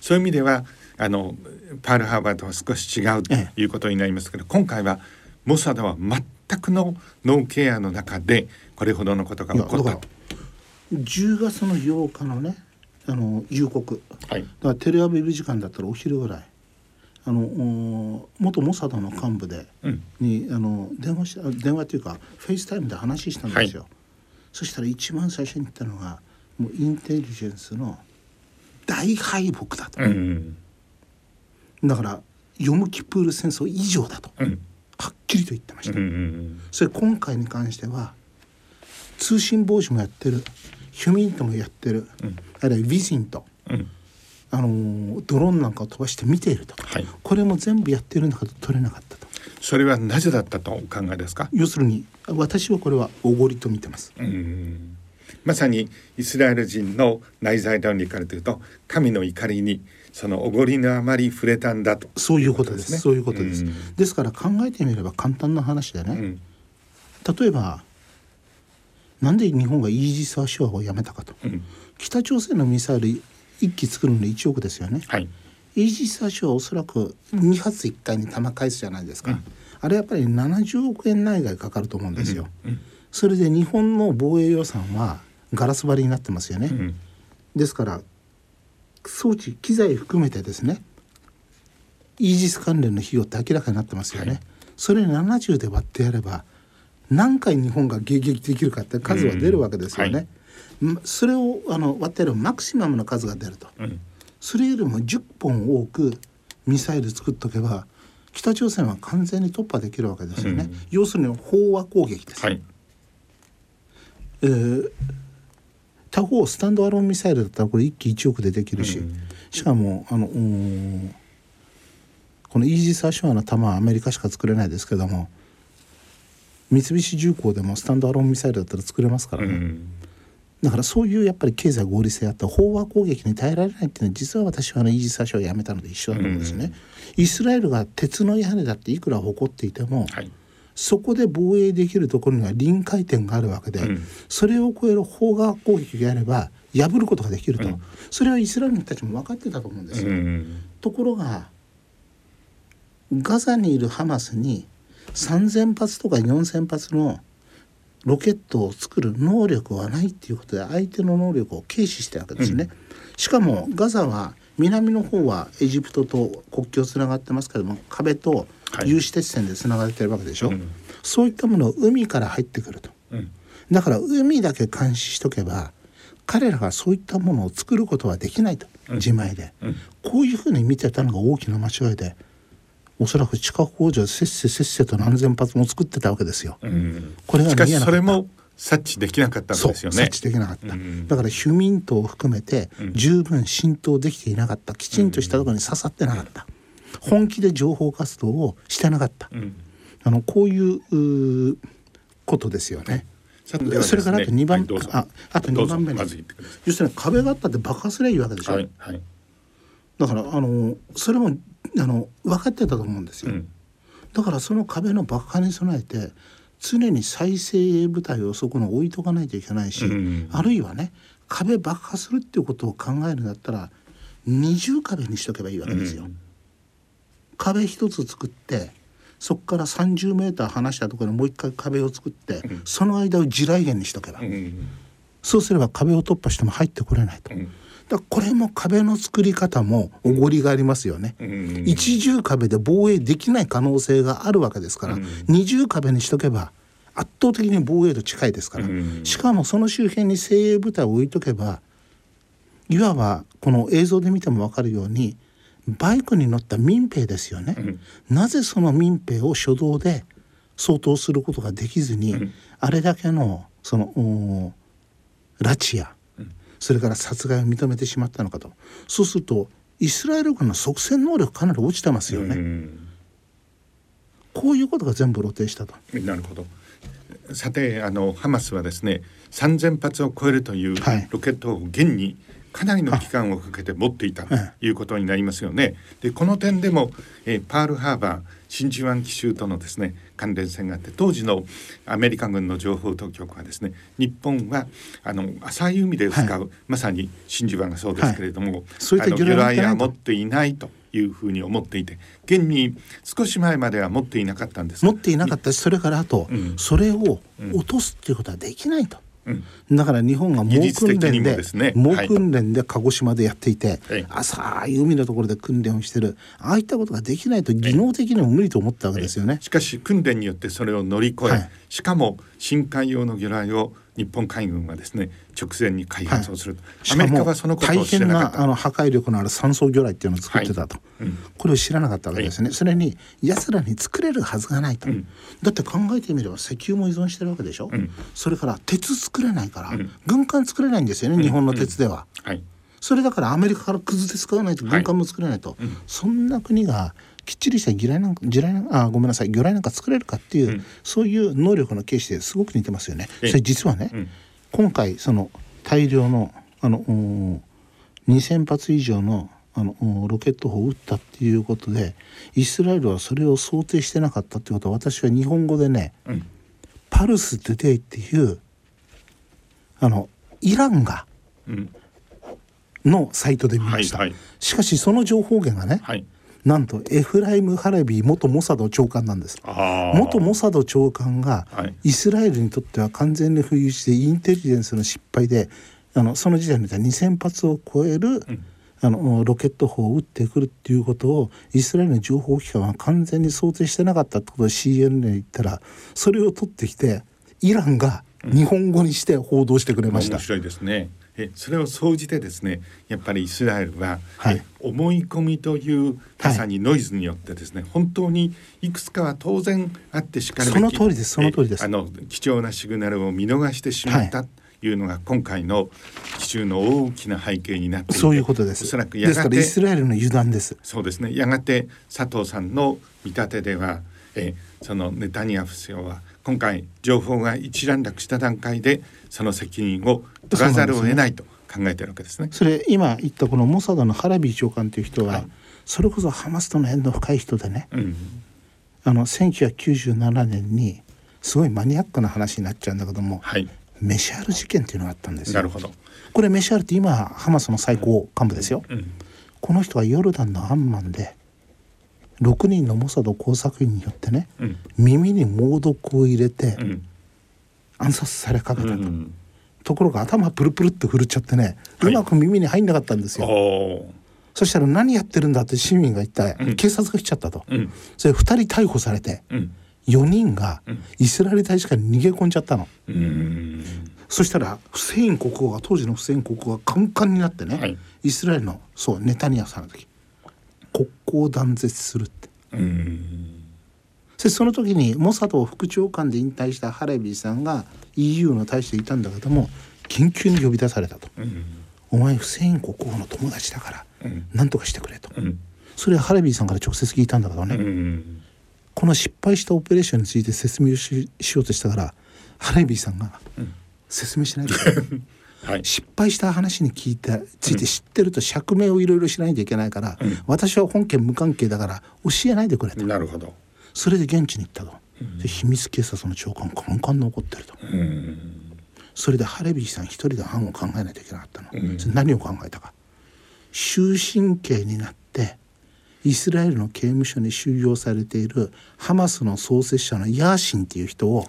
そういう意味ではあのパールハーバーとは少し違うということになりますけど、今回はモサドは全くのノーケアの中でこれほどのことが起こったと。10月の8日のねあの夕刻、はい、だからテレアビブ時間だったらお昼ぐらい。あの元モサドの幹部で、うん、にあの電話し電話というかフェイスタイムで話したんですよ、はい、そしたら一番最初に言ったのがもうインテリジェンスの大敗北だと、うん、だからヨムキプール戦争以上だと、うん、はっきりと言ってました、うんうん、それ今回に関しては通信傍受もやってるヒュミントもやってる、うん、あるいはウィジント、あのドローンなんかを飛ばして見ていると、はい、これも全部やってるんだけど取れなかったと。それはなぜだったとお考えですか？要するに私はこれはおごりと見てます。うんまさにイスラエル人の内在論理からというと神の怒りにそのおごりのあまり触れたんだと。そういうことです、ね、そういうことです、うん、ですから考えてみれば簡単な話でね、うん、例えばなんで日本がイージス・アショアをやめたかと、うん、北朝鮮のミサイル1機作るのに1億ですよね。はい、イージス・アショはおそらく2発1回に弾返すじゃないですか、うん、あれやっぱり70億円内外かかると思うんですよ。それで日本の防衛予算はガラス張りになってますよね。うん、ですから装置機材含めてですねイージス関連の費用って明らかになってますよね。はい、それ70で割ってやれば何回日本が迎撃できるかって数は出るわけですよね。はい、それをあの割ってやればマクシマムの数が出ると。うん。それよりも10本多くミサイル作っとけば北朝鮮は完全に突破できるわけですよね、うん、要するに飽和攻撃です、はい、えー、他方スタンドアロンミサイルだったらこれ1機1億でできるし、うん、しかもあのこのイージス・アショアの弾はアメリカしか作れないですけども三菱重工でもスタンドアロンミサイルだったら作れますからね。うん。だからそういうやっぱり経済合理性あった飽和攻撃に耐えられないっていうのは実は私はあのイージス・アショをやめたので一緒だと思うんですね。イスラエルが鉄の屋根だっていくら誇っていても、はい、そこで防衛できるところには臨界点があるわけで、うん、それを超える飽和攻撃をやれば破ることができると、うん、それはイスラエルの人たちも分かってたと思うんですよ。うん、ところがガザにいるハマスに3,000発とか4,000発のロケットを作る能力はないっていうことで相手の能力を軽視してるわけですね。うん、しかもガザは南の方はエジプトと国境つながってますけども壁と有刺鉄線でつながってるわけでしょ、そういったものを海から入ってくると、うん、だから海だけ監視しとけば彼らがそういったものを作ることはできないと、自前で、こういうふうに見てたのが大きな間違いでおそらく地下工場せっせせっせと何千発も作ってたわけですよ。うん、これが見えなかった。それも察知できなかったんですよね。察知できなかった。うん、だから庶民党を含めて十分浸透できていなかった。きちんとしたところに刺さってなかった。本気で情報活動をしてなかった。うん、あのこういうことですよね。ねそれからあと2番、はい、ああと2番目に、要するに壁があったって爆破すればいいわけでしょ、はいはい、だからあのそれもあの分かってたと思うんですよ、うん、だからその壁の爆破に備えて常に再生部隊をそこに置いとかないといけないし、うん、あるいはね壁爆破するっていうことを考えるんだったら二重壁にしとけばいいわけですよ。うん、壁一つ作ってそこから30メーター離したところにもう一回壁を作って、うん、その間を地雷原にしとけば、そうすれば壁を突破しても入ってこれないと。だこれも壁の作り方もおごりがありますよね、うん、一重壁で防衛できない可能性があるわけですから、うん、二重壁にしとけば圧倒的に防衛度近いですから、うん、しかもその周辺に精鋭部隊を置いとけばいわばこの映像で見ても分かるようにバイクに乗った民兵ですよね、なぜその民兵を初動で相当することができずに、あれだけのその拉致やそれから殺害を認めてしまったのかと。そうするとイスラエル軍の即戦能力かなり落ちてますよね。こういうことが全部露呈したと。なるほど。さてあのハマスはですね3,000発を超えるというロケットを現にかなりの期間をかけて持っていたということになりますよね。でこの点でも、えー、パールハーバー真珠湾奇襲とのですね関連性があって当時のアメリカ軍の情報当局はですね日本はあの浅い海で使う、はい、まさに真珠湾がそうですけれども、はい、そういった魚雷は持っていないというふうに思っていて現に少し前までは持っていなかったんです持っていなかったしそれからあと、うん、それを落とすっていうことはできないと。だから日本が猛訓練で、ね、猛訓練で鹿児島でやっていて、はい、浅い海のところで訓練をしてる。ああいったことができないと技能的にも無理と思ったわけですよね。しかし訓練によってそれを乗り越え、はい、しかも深海用の魚雷を日本海軍はですね直前に開発をすると、はい、アメリカはそのことを知らなかった。あの破壊力のある酸素魚雷っていうのを作ってたと、はい。うん、これを知らなかったわけですね、はい、それに奴らに作れるはずがないと、うん、だって考えてみれば石油も依存してるわけでしょ、うん、それから鉄作れないから、軍艦作れないんですよね、日本の鉄では、はい。それだからアメリカからくずで使わないと軍艦も作れないと、そんな国がきっちりした魚雷なんか魚雷あごめんなさい。魚雷なんか作れるかっていう、うん、そういう能力の形式ですごく似てますよね。それ実はね、うん、今回その大量のあの2,000発以上のあのロケット砲を撃ったっていうことでイスラエルはそれを想定してなかったっていうことは私は日本語でね、うん、パルス・トゥデイっていうあのイランが、のサイトで見ました、はいはい、しかしその情報源がね、はい、なんとエフライム・ハレビ元モサド長官なんです。元モサド長官がイスラエルにとっては完全に浮遊してインテリジェンスの失敗であのその時点で2,000発を超える、うん、あのロケット砲を撃ってくるっていうことをイスラエルの情報機関は完全に想定してなかったってことを CNN に言ったらそれを取ってきてイランが日本語にして報道してくれました。面白いですねえそれを総じてですねやっぱりイスラエルは、はい、思い込みというまさにノイズによってですね、はい、本当にいくつかは当然あってしかるべきその通りですその通りですあの貴重なシグナルを見逃してしまった、はいいうのが今回の奇襲の大きな背景になってそういうことです。おそらくやがてイスラエルの油断です。そうですね。やがて佐藤さんの見立てでは、えそのネタニヤフ首相は今回情報が一段落した段階でその責任を取らざるを得ないと考えてるわけですね。それ今言ったこのモサドのハラビー長官という人は、はい、それこそハマスとの縁の深い人でね、うん、あの1997年にすごいマニアックな話になっちゃうんだけども、はい、メシャール事件っていうのがあったんですなるほどこれメシャールって今ハマスの最高幹部ですよ、うんうん、この人はヨルダンのアンマンで6人のモサド工作員によってね、耳に猛毒を入れて暗殺されかけたと、うん、ところが頭プルプルって振るっちゃってね、はい、うまく耳に入んなかったんですよ。そしたら何やってるんだって市民が言った、うん、警察が来ちゃったと、うん、それ2人逮捕されて、うん、4人がイスラエル大使館に逃げ込んじゃったの。そしたらフセイン国王が当時のフセイン国王がカンカンになってね、はい、イスラエルのそうネタニヤフさんの時国交を断絶するって。でその時にモサド副長官で引退したハレビーさんが EU の大使でいたんだけども緊急に呼び出されたと。お前フセイン国王の友達だから何とかしてくれと。それはハレビーさんから直接聞いたんだけどね。この失敗したオペレーションについて説明しようとしたからハレビーさんが説明しないで、はい、失敗した話に聞いてついて知ってると釈明をいろいろしないといけないから、うん、私は本件無関係だから教えないでくれと。なるほど。それで現地に行ったと、うん、で秘密警察の長官カンカン残ってると、うん、それでハレビーさん一人で案を考えないといけなかったの、何を考えたか。終身刑になってイスラエルの刑務所に収容されているハマスの創設者のヤーシンっていう人を、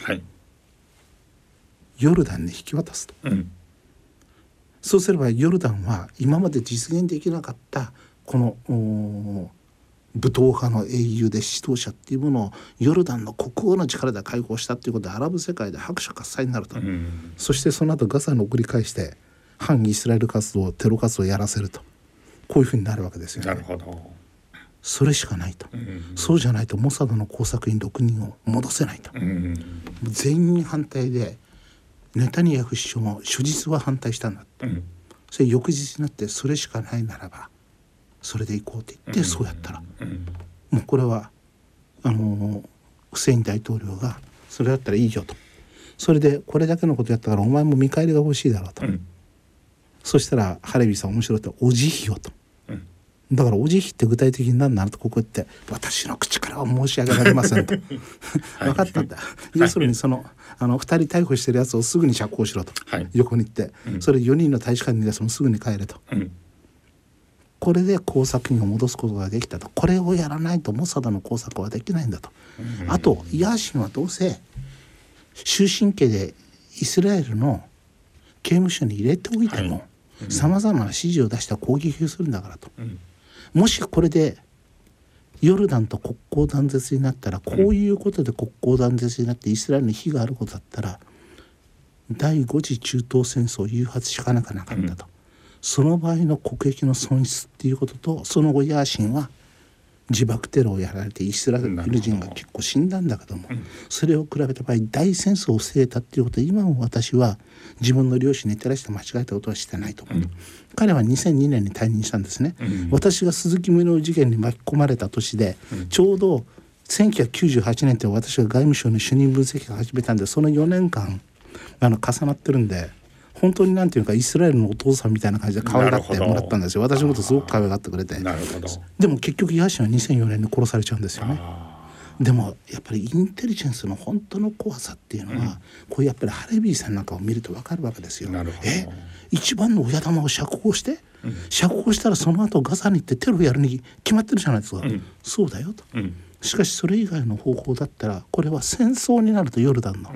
ヨルダンに引き渡すと、うん、そうすればヨルダンは今まで実現できなかったこの武闘派の英雄で指導者っていうものをヨルダンの国王の力で解放したっていうことでアラブ世界で拍手喝采になると、うん、そしてその後ガザに送り返して反イスラエル活動テロ活動をやらせると。こういうふうになるわけですよ、ね、なるほど。それしかないと、うん、そうじゃないとモサドの工作員6人を戻せないと、うん、全員反対でネタニヤフ首相も初日は反対したんだって、うん、それ翌日になってそれしかないならばそれで行こうって言ってそうやったら、もうこれはあのフセイン大統領がそれだったらいいよと。それでこれだけのことやったからお前も見返りが欲しいだろうと、そしたらハレビさん面白いってお慈悲をと。だからお慈悲って具体的に何なるとここって私の口からは申し上げられませんと。分かったんだ、はい、要するにそのあの2人逮捕してるやつをすぐに釈放しろと、はい、横に行って、うん、それ4人の大使館に出すもすぐに帰れと、うん、これで工作員を戻すことができたと。これをやらないとモサダの工作はできないんだと、うん、あとヤーシンはどうせ終身刑でイスラエルの刑務所に入れておいてもさまざまな指示を出した攻撃をするんだからと。もしこれでヨルダンと国交断絶になったらこういうことで国交断絶になってイスラエルに非があることだったら第5次中東戦争を誘発しかなかなかったと、うん、その場合の国益の損失っていうこととその後ヤーシンは自爆テロをやられてイスラエル人が結構死んだんだけども、それを比べた場合大戦争を防げたっていうことで今も私は自分の両親に照らして間違えたことはしてないと思う、うん、彼は2002年に退任したんですね、うん、私が鈴木宗男事件に巻き込まれた年で、うん、ちょうど1998年って私が外務省の主任分析を始めたんでその4年間あの重なってるんで本当になんていうかイスラエルのお父さんみたいな感じで可愛がってもらったんですよ。私のことすごく可愛がってくれて。でも結局ヤーシンは2004年に殺されちゃうんですよね。でもやっぱりインテリジェンスの本当の怖さっていうのは、うん、こういうやっぱりハレビーさんなんかを見ると分かるわけですよ。え？一番の親玉を釈放して、うん、釈放したらその後ガザに行ってテロやるに決まってるじゃないですか、うん、そうだよと、しかしそれ以外の方法だったらこれは戦争になるとヨルダンの、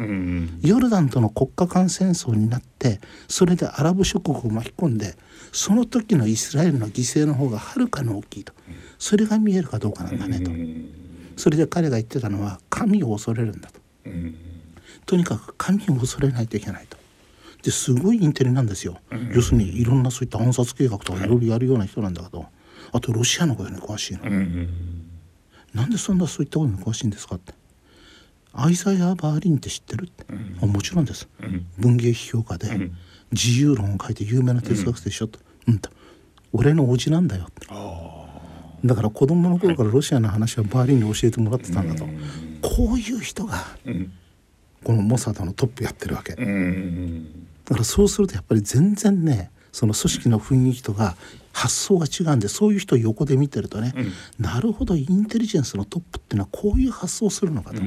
ヨルダンとの国家間戦争になってそれでアラブ諸国を巻き込んでその時のイスラエルの犠牲の方がはるかに大きいと。それが見えるかどうかなんだねと。それで彼が言ってたのは神を恐れるんだと、うん、とにかく神を恐れないといけないと。ですごいインテリなんですよ、うん、要するにいろんなそういった暗殺計画とかいろいろやるような人なんだけどあとロシアのことに詳しいの、うん、なんでそんなそういったことに詳しいんですかって。アイザイア・バーリンって知ってるって、うん、もちろんです、文芸批評家で、自由論を書いて有名な哲学者でしょと、うんと。俺の叔父なんだよって。だから子供の頃からロシアの話はバーリンに教えてもらってたんだと、こういう人がこのモサドのトップやってるわけ、だからそうするとやっぱり全然ねその組織の雰囲気とか発想が違うんでそういう人を横で見てるとね、うん、なるほどインテリジェンスのトップっていうのはこういう発想をするのかと。す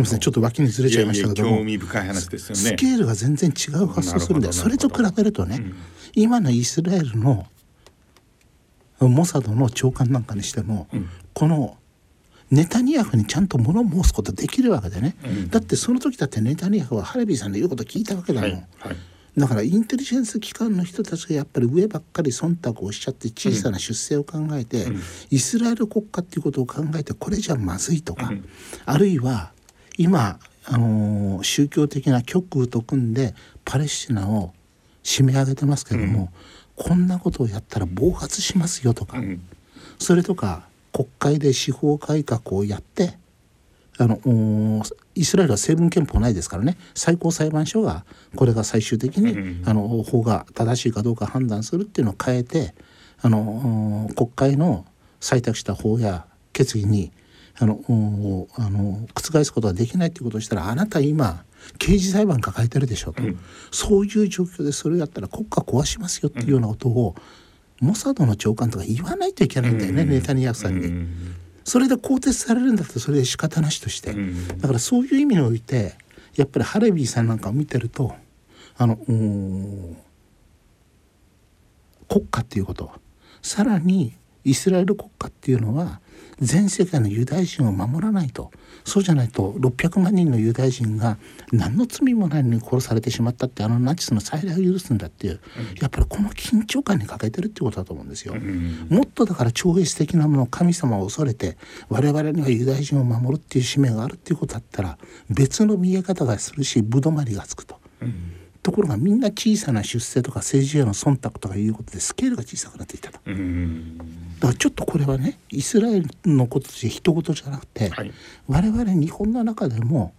みませんちょっと脇にずれちゃいましたけども興味深い話ですよね。スケールが全然違う発想するんだよ。それと比べるとね、うん、今のイスラエルのモサドの長官なんかにしても、うん、このネタニヤフにちゃんと物申すことできるわけでね、うん、だってその時だってネタニヤフはハレビーさんの言うこと聞いたわけだもん、はいはい、だからインテリジェンス機関の人たちがやっぱり上ばっかり忖度をしちゃって小さな出世を考えて、うん、イスラエル国家っていうことを考えてこれじゃまずいとか、あるいは今あのー、宗教的な極右と組んでパレスチナを締め上げてますけども、こんなことをやったら暴発しますよとか、うん、それとか国会で司法改革をやってあのイスラエルは成文憲法ないですからね。最高裁判所がこれが最終的に、うん、あの法が正しいかどうか判断するっていうのを変えてあの国会の採択した法や決議にあのあの覆すことができないっていうことをしたらあなた今刑事裁判抱えてるでしょと、うん、そういう状況でそれをやったら国家壊しますよっていうようなことを、うん、モサドの長官とか言わないといけないんだよね、うん、ネタニヤフさんに。それで更迭されるんだったらそれで仕方なしとして、だからそういう意味においてやっぱりハレビーさんなんかを見てるとあの国家っていうことさらにイスラエル国家っていうのは全世界のユダヤ人を守らないとそうじゃないと600万人のユダヤ人が何の罪もないのに殺されてしまったってあのナチスの再来を許すんだっていう、やっぱりこの緊張感に欠けてるってことだと思うんですよ。もっとだから超越的なもの神様を恐れて我々にはユダヤ人を守るっていう使命があるっていうことだったら別の見え方がするしぶどまりがつくと。うんところがみんな小さな出世とか政治への忖度とかいうことでスケールが小さくなっていたと。だからちょっとこれはねイスラエルのこととして人事じゃなくて、はい、我々日本の中でも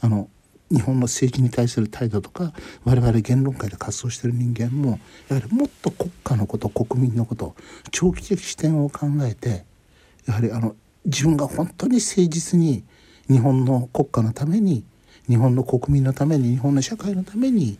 あの日本の政治に対する態度とか我々言論会で活動してる人間もやはりもっと国家のこと国民のこと長期的視点を考えてやはりあの自分が本当に誠実に日本の国家のために日本の国民のために日本の社会のために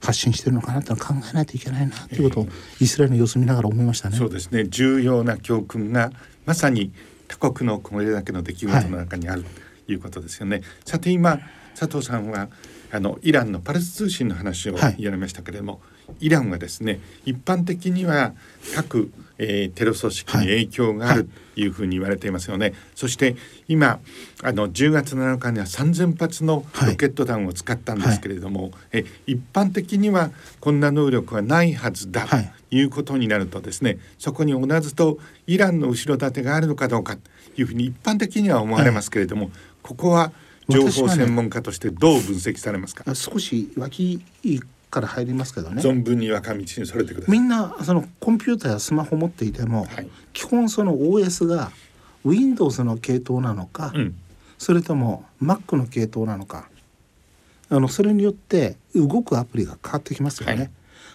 発信してるのかなって考えないといけないなということをイスラエルの様子見ながら思いましたね。そうですね重要な教訓がまさに他国のこれだけの出来事の中にある、はい、ということですよね。さて今佐藤さんはあのイランのパルス通信の話を言われましたけれども、はい、イランはですね一般的には各えー、テロ組織に影響があるというふうに言われていますよね、はい、そして今あの10月7日には3,000発のロケット弾を使ったんですけれども、はい、え一般的にはこんな能力はないはずだ、ということになるとですねそこにおなずとイランの後ろ盾があるのかどうかというふうに一般的には思われますけれども、ここは情報専門家としてどう分析されますか、ね、少し脇から入りますけどね。存分に若道にそれてください。みんなそのコンピューターやスマホ持っていても、はい、基本その OS が Windows の系統なのか、うん、それとも Mac の系統なのかあのそれによって動くアプリが変わってきますよね、はい、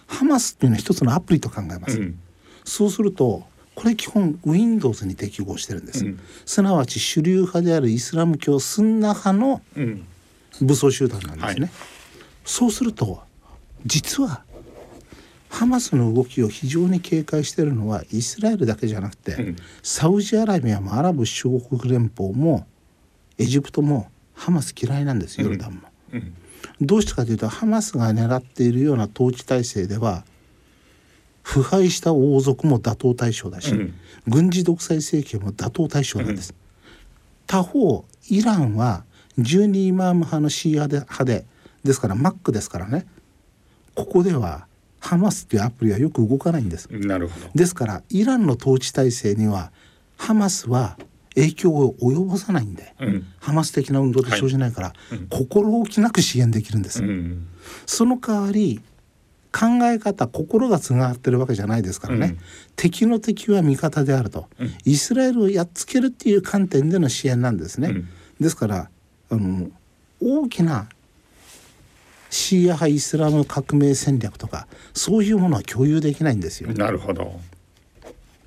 ハマスっていうのは一つのアプリと考えます、うん、そうするとこれ基本 Windows に適合してるんです、うん、すなわち主流派であるイスラム教スンナ派の武装集団なんですね、はい、そうすると実はハマスの動きを非常に警戒しているのはイスラエルだけじゃなくて、うん、サウジアラビアもアラブ首長国連邦もエジプトもハマス嫌いなんですヨルダンも。うん、どうしてかというとハマスが狙っているような統治体制では腐敗した王族も打倒対象だし、うん、軍事独裁政権も打倒対象なんです。他方イランは12イマーム派のシーア派でですからマックですからねここではハマスっていうアプリはよく動かないんです。なるほど。ですからイランの統治体制にはハマスは影響を及ぼさないんで、うん、ハマス的な運動で生じないから、はい。うん、心置きなく支援できるんです、うん、その代わり考え方心がつながってるわけじゃないですからね、敵の敵は味方であると、イスラエルをやっつけるっていう観点での支援なんですね、ですからあの大きなシーア派イスラム革命戦略とかそういうものは共有できないんですよ。なるほど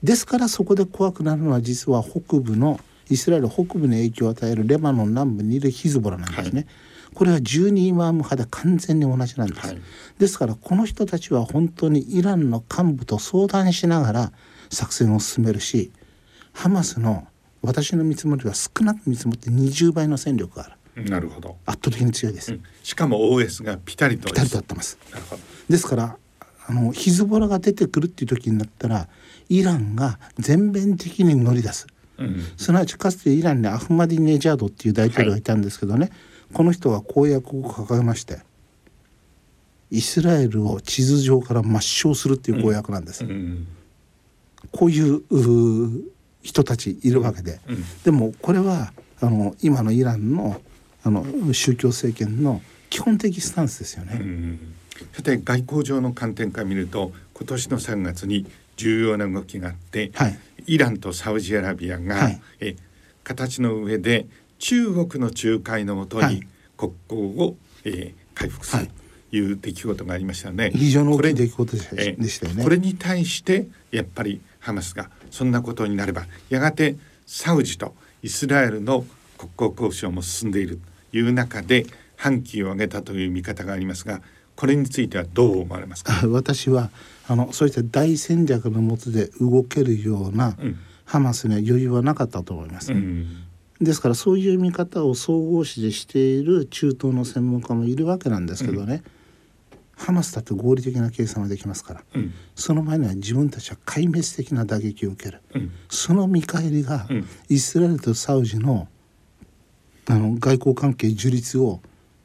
ですからそこで怖くなるのは実は北部のイスラエル北部に影響を与えるレバノン南部にいるヒズボラなんですね。はい、これは12イマーム派で完全に同じなんです、はい、ですからこの人たちは本当にイランの幹部と相談しながら作戦を進めるしハマスの私の見積もりは少なく見積もって20倍の戦力がある。なるほど。圧倒的に強いです、うん、しかも OS がピタリと。ピタリと合ってます。ですからあのヒズボラが出てくるっていう時になったらイランが全面的に乗り出す、うん、すなわちかつてイランにアフマディネジャードっていう大統領がいたんですけどね、はい、この人は公約を掲げましてイスラエルを地図上から抹消するっていう公約なんです、うん、こういう人たちいるわけで、でもこれはあの今のイランのあの宗教政権の基本的スタンスですよね。さて外交上の観点から見ると今年の3月に重要な動きがあって、はい、イランとサウジアラビアが、はい、え形の上で中国の仲介のもとに国交を、えー、回復するという出来事がありましたね。非常に大きい出来事でしたよね。これに対してやっぱりハマスがそんなことになればやがてサウジとイスラエルの国交交渉も進んでいるという中で反旗を上げたという見方がありますがこれについてはどう思われますか？私はあのそういった大戦略のもとで動けるような、うん、ハマスには余裕はなかったと思います。うん、ですからそういう見方を総合視でしている中東の専門家もいるわけなんですけどね、うん、ハマスだって合理的な計算はできますから、その前には自分たちは壊滅的な打撃を受ける、その見返りが、イスラエルとサウジのあの外交関係樹立を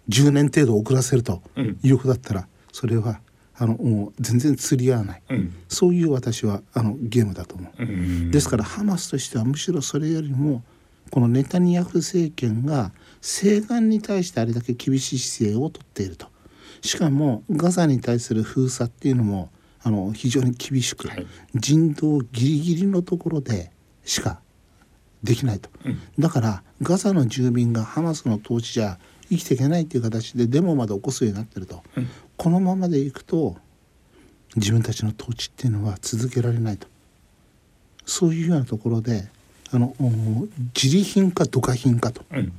10年程度遅らせるということだったら、それはあのもう全然釣り合わない、うん、そういう私はあのゲームだと思う、うん、ですからハマスとしてはむしろそれよりもこのネタニヤフ政権が西岸に対してあれだけ厳しい姿勢をとっていると。しかもガザに対する封鎖っていうのもあの非常に厳しく、はい、人道ギリギリのところでしかできないと、うん、だからガザの住民がハマスの統治じゃ生きていけないっていう形でデモまで起こすようになってると、うん、このままでいくと自分たちの統治っていうのは続けられないと。そういうようなところであの自利品か土化品かと、うん、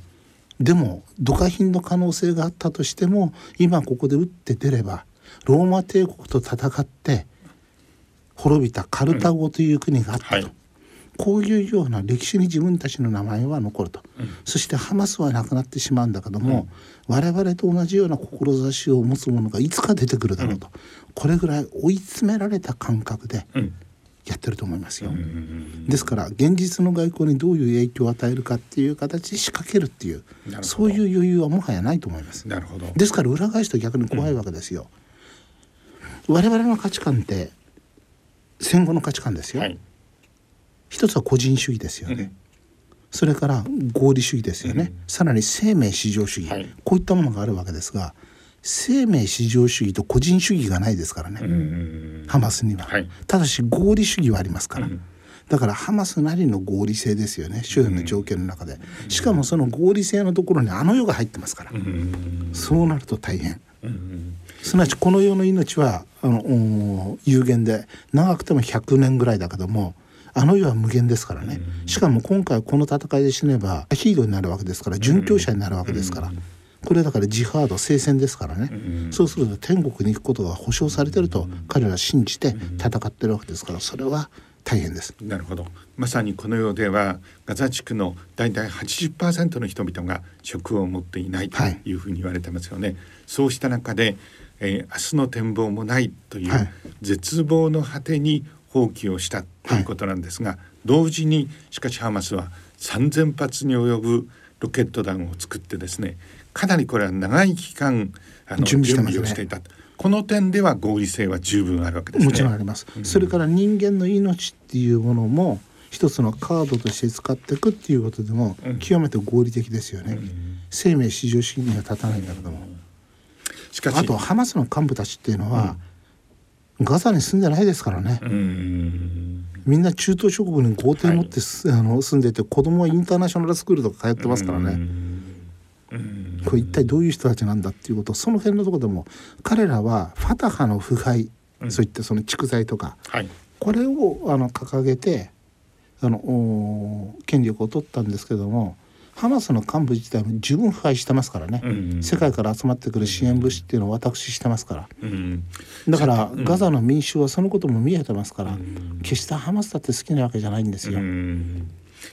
でも土化品の可能性があったとしても今ここで打って出ればローマ帝国と戦って滅びたカルタゴという国があったと、うん。はいこういうような歴史に自分たちの名前は残ると、うん、そしてハマスはなくなってしまうんだけども、うん、我々と同じような志を持つ者がいつか出てくるだろうと、うん、これぐらい追い詰められた感覚でやってると思いますよ。ですから現実の外交にどういう影響を与えるかっていう形で仕掛けるっていうそういう余裕はもはやないと思います。なるほど。ですから裏返すと逆に怖いわけですよ。我々の価値観って戦後の価値観ですよ。はい一つは個人主義ですよね、それから合理主義ですよね、さらに生命至上主義、はい、こういったものがあるわけですが生命至上主義と個人主義がないですからね、ハマスには、はい、ただし合理主義はありますから、だからハマスなりの合理性ですよね。周辺の条件の中で、しかもその合理性のところにあの世が入ってますから、そうなると大変、すなわちこの世の命はあの有限で長くても100年ぐらいだけどもあの世は無限ですからね、しかも今回この戦いで死ねばヒーローになるわけですから殉教者になるわけですから、これだからジハード聖戦ですからね、うん、そうすると天国に行くことが保証されてると彼ら信じて戦ってるわけですからそれは大変です。なるほど。まさにこの世ではガザ地区の大体80%の人々が職を持っていないとい。うふうに言われてますよね、はい、そうした中で、えー、明日の展望もないという絶望の果てに放棄をしたということなんですが、はい、同時にしかしハマスは3,000発に及ぶロケット弾を作ってですねかなりこれは長い期間あの準備をしていたと。この点では合理性は十分あるわけです、ね、もちろんあります、うん、それから人間の命っていうものも一つのカードとして使っていくっていうことでも極めて合理的ですよね、うん、生命至上主義には立たないんだけども、しかしあとハマスの幹部たちっていうのは、ガザに住んでないですからね、みんな中東諸国に豪邸持って、はい、あの住んでて子供はインターナショナルスクールとか通ってますからね。これ一体どういう人たちなんだっていうことその辺のところでも彼らはファタハの腐敗、うん、そういったその蓄財とか、はい、これをあの掲げてあの権力を取ったんですけどもハマスの幹部自体も十分腐敗してますからね、うんうん、世界から集まってくる支援物資っていうのを私してますから、うん、だから、ガザの民衆はそのことも見えてますから、うん、決してハマスだって好きなわけじゃないんですよ。うん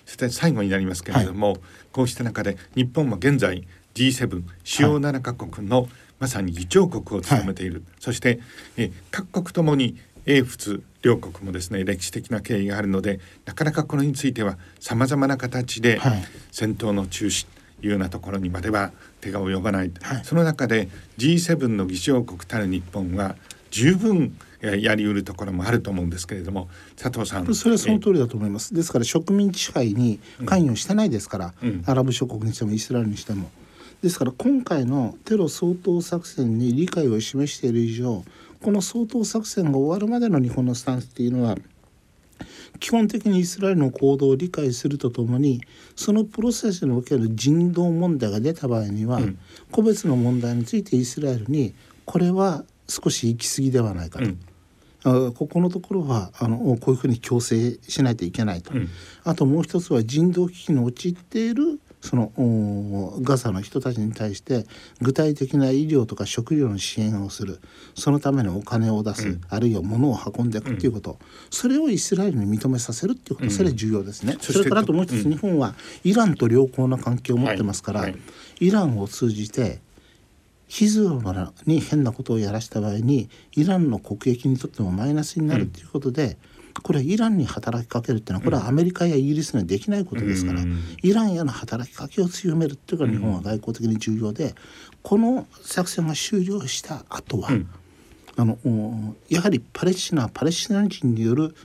そして最後になりますけれども、はい、こうした中で日本は現在 G7 主要7カ国のまさに議長国を務めている、はい、そしてえ各国ともに英仏両国もですね歴史的な経緯があるのでなかなかこれについてはさまざまな形で戦闘の中止というようなところにまでは手が及ばない、はい、その中で G7 の議長国たる日本は十分やりうるところもあると思うんですけれども佐藤さんそれはその通りだと思います。ですから植民地支配に関与してないですから、うん、アラブ諸国にしてもイスラエルにしても。ですから今回のテロ掃討作戦に理解を示している以上この掃討作戦が終わるまでの日本のスタンスっていうのは基本的にイスラエルの行動を理解するとともにそのプロセスにおける人道問題が出た場合には、うん、個別の問題についてイスラエルにこれは少し行き過ぎではないかと。うん。ここのところはあのこういうふうに強制しないといけないと、うん、あともう一つは人道危機に陥っているそのガザの人たちに対して具体的な医療とか食料の支援をする。そのためのお金を出す、うん、あるいは物を運んでいくっていうこと、うん、それをイスラエルに認めさせるっていうこと、それは重要ですね。それからあともう一つ、日本はイランと良好な関係を持ってますから、はい。はい、イランを通じてヒズボラに変なことをやらした場合にイランの国益にとってもマイナスになるということで、うん、これはイランに働きかけるっていうのはこれはアメリカやイギリスにはできないことですから、うん、イランへの働きかけを強めるっていうのが日本は外交的に重要でこの作戦が終了した後は、うん、あのやはりパレスチナパレスチナ人による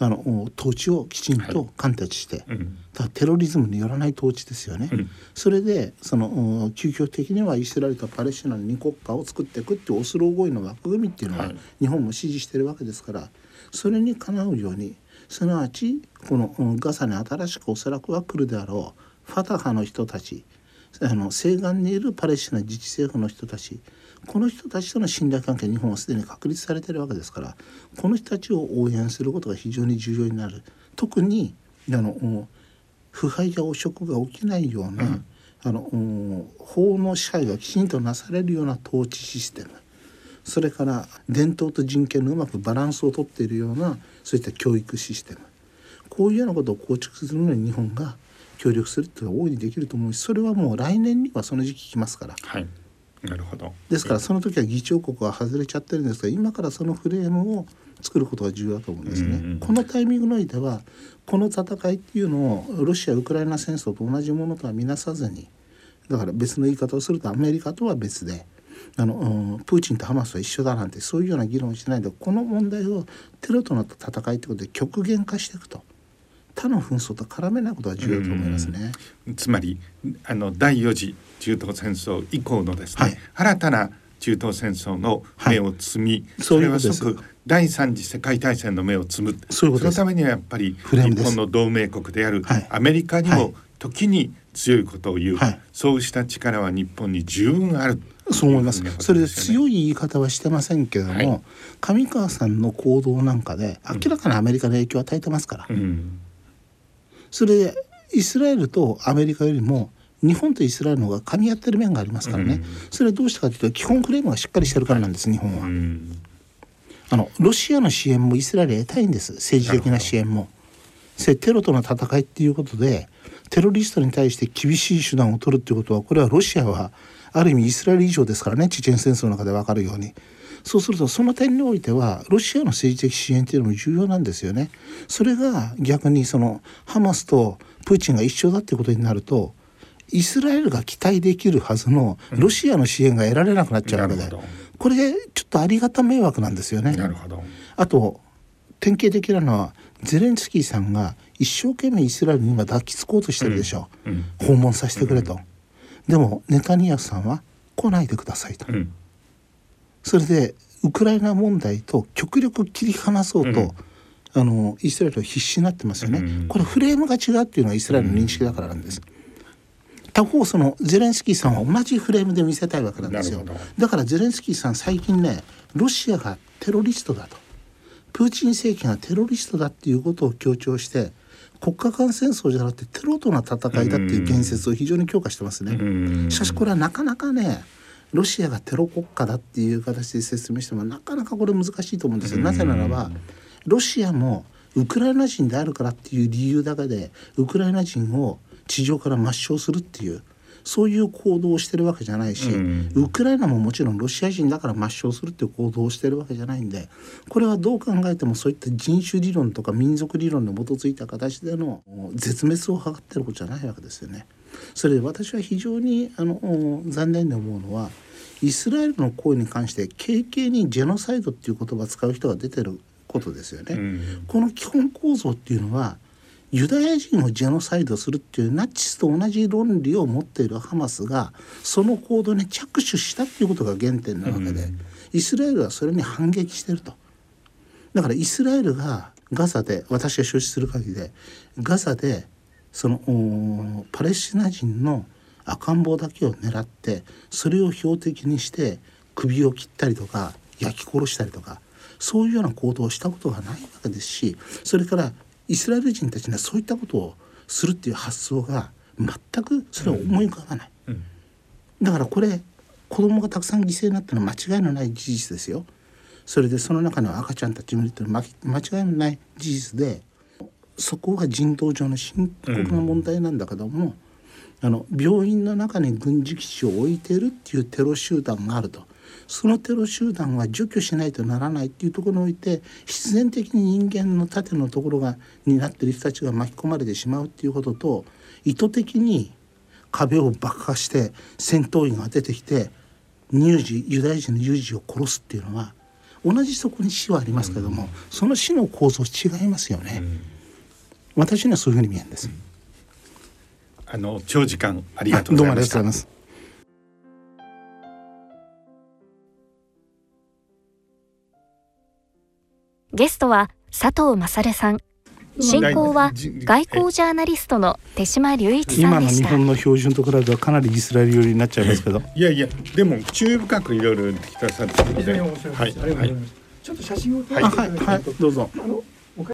あの統治をきちんと貫徹して、はい、だテロリズムによらない統治ですよね、うん、それでその究極的にはイスラエルとパレスチナの2国家を作っていくっていうオスロー合意の枠組みっていうのは日本も支持してるわけですからそれにかなうようにすなわちこのガザに新しくおそらくは来るであろうファタハの人たちあの西岸にいるパレスチナ自治政府の人たちこの人たちとの信頼関係日本はすでに確立されているわけですからこの人たちを応援することが非常に重要になる。特にあの腐敗や汚職が起きないような、うん、あの法の支配がきちんとなされるような統治システムそれから伝統と人権のうまくバランスをとっているようなそういった教育システムこういうようなことを構築するのに日本が協力するっていうのは大いにできると思うしそれはもう来年にはその時期来ますから。はいなるほどですからその時は議長国は外れちゃってるんですが今からそのフレームを作ることが重要だと思うんですね。うんうん、このタイミングにおいてはこの戦いっていうのをロシア・ウクライナ戦争と同じものとは見なさずにだから別の言い方をするとアメリカとは別であの、うん、プーチンとハマスは一緒だなんてそういうような議論をしてないでこの問題をテロとなった戦いってことで極限化していくと。他の紛争と絡めないことが重要と思いますね。つまりあの第4次中東戦争以降のですね、はい、新たな中東戦争の目を摘み、はい、それは即第三次世界大戦の目を摘むそのためにはやっぱり日本の同盟国であるアメリカにも時に強いことを言う、はい、そうした力は日本に十分ある。そう思います。それで強い言い方はしてませんけれども、上川さんの行動なんかで明らかにアメリカの影響を与えてますから。うん。それでイスラエルとアメリカよりも日本とイスラエルの方が噛み合ってる面がありますからね、うん、それはどうしたかというと基本フレームがしっかりしてるからなんです日本は、うん、あのロシアの支援もイスラエル得たいんです。政治的な支援も。テロとの戦いっていうことでテロリストに対して厳しい手段を取るっていうことはこれはロシアはある意味イスラエル以上ですからねチェチェン戦争の中で分かるように。そうするとその点においてはロシアの政治的支援っていうのも重要なんですよね。それが逆にそのハマスとプーチンが一緒だっていうことになるとイスラエルが期待できるはずのロシアの支援が得られなくなっちゃうわけで、うん、これちょっとありがた迷惑なんですよね。あと典型的なのはゼレンスキーさんが一生懸命イスラエルに今抱きつこうとしてるでしょ、うん、訪問させてくれと、でもネタニヤフさんは来ないでくださいと、それでウクライナ問題と極力切り離そうと、あのイスラエルは必死になってますよね、これフレームが違うっていうのはイスラエルの認識だからなんです。他方そのゼレンスキーさんは同じフレームで見せたいわけなんですよ。だからゼレンスキーさん最近ねロシアがテロリストだとプーチン政権がテロリストだっていうことを強調して国家間戦争じゃなくてテロとの戦いだっていう言説を非常に強化してますね。しかしこれはなかなかねロシアがテロ国家だっていう形で説明してもなかなかこれ難しいと思うんですよ。なぜならばロシアもウクライナ人であるからっていう理由だけでウクライナ人を地上から抹消するっていうそういう行動をしてるわけじゃないし、うん、ウクライナももちろんロシア人だから抹消するっていう行動をしてるわけじゃないんでこれはどう考えてもそういった人種理論とか民族理論に基づいた形での絶滅を図ってることじゃないわけですよね。それで私は非常にあの残念に思うのはイスラエルの行為に関して軽々にジェノサイドっていう言葉を使う人が出てることですよね。うん、この基本構造っていうのはユダヤ人をジェノサイドするっていうナチスと同じ論理を持っているハマスがその行動に着手したっていうことが原点なわけで、うん、イスラエルはそれに反撃してると。だからイスラエルがガザで私が承知する限りでガザでそのパレスチナ人の赤ん坊だけを狙ってそれを標的にして首を切ったりとか焼き殺したりとかそういうような行動をしたことがないわけですしそれからイスラエル人たちにはそういったことをするっていう発想が全くそれは思い浮かばない、うん。うん、だからこれ子供がたくさん犠牲になったのは間違いのない事実ですよ。それでその中の赤ちゃんたちもいる間違いのない事実でそこは人道上の深刻な問題なんだけども、うん、あの病院の中に軍事基地を置いてるっていうテロ集団があるとそのテロ集団は除去しないとならないっていうところにおいて必然的に人間の盾のところがになってる人たちが巻き込まれてしまうっていうことと意図的に壁を爆破して戦闘員が出てきて乳児ユダヤ人の乳児を殺すっていうのは同じそこに死はありますけども、うん、その死の構造違いますよね、うん、私にはそういうふうに見えるんです、うん、あの長時間ありがとうございましたゲストは佐藤勝さん。進行は外交ジャーナリストの手島隆一さんでした。今の日本の標準と比べてはかなりイスラエル寄りになっちゃいますけど。いやいやでも注意深くいろいろ聞かされて非常に面白いです、はい、ありがとうございます、はい、ちょっと写真を撮ってはい、はい、どうぞ。あの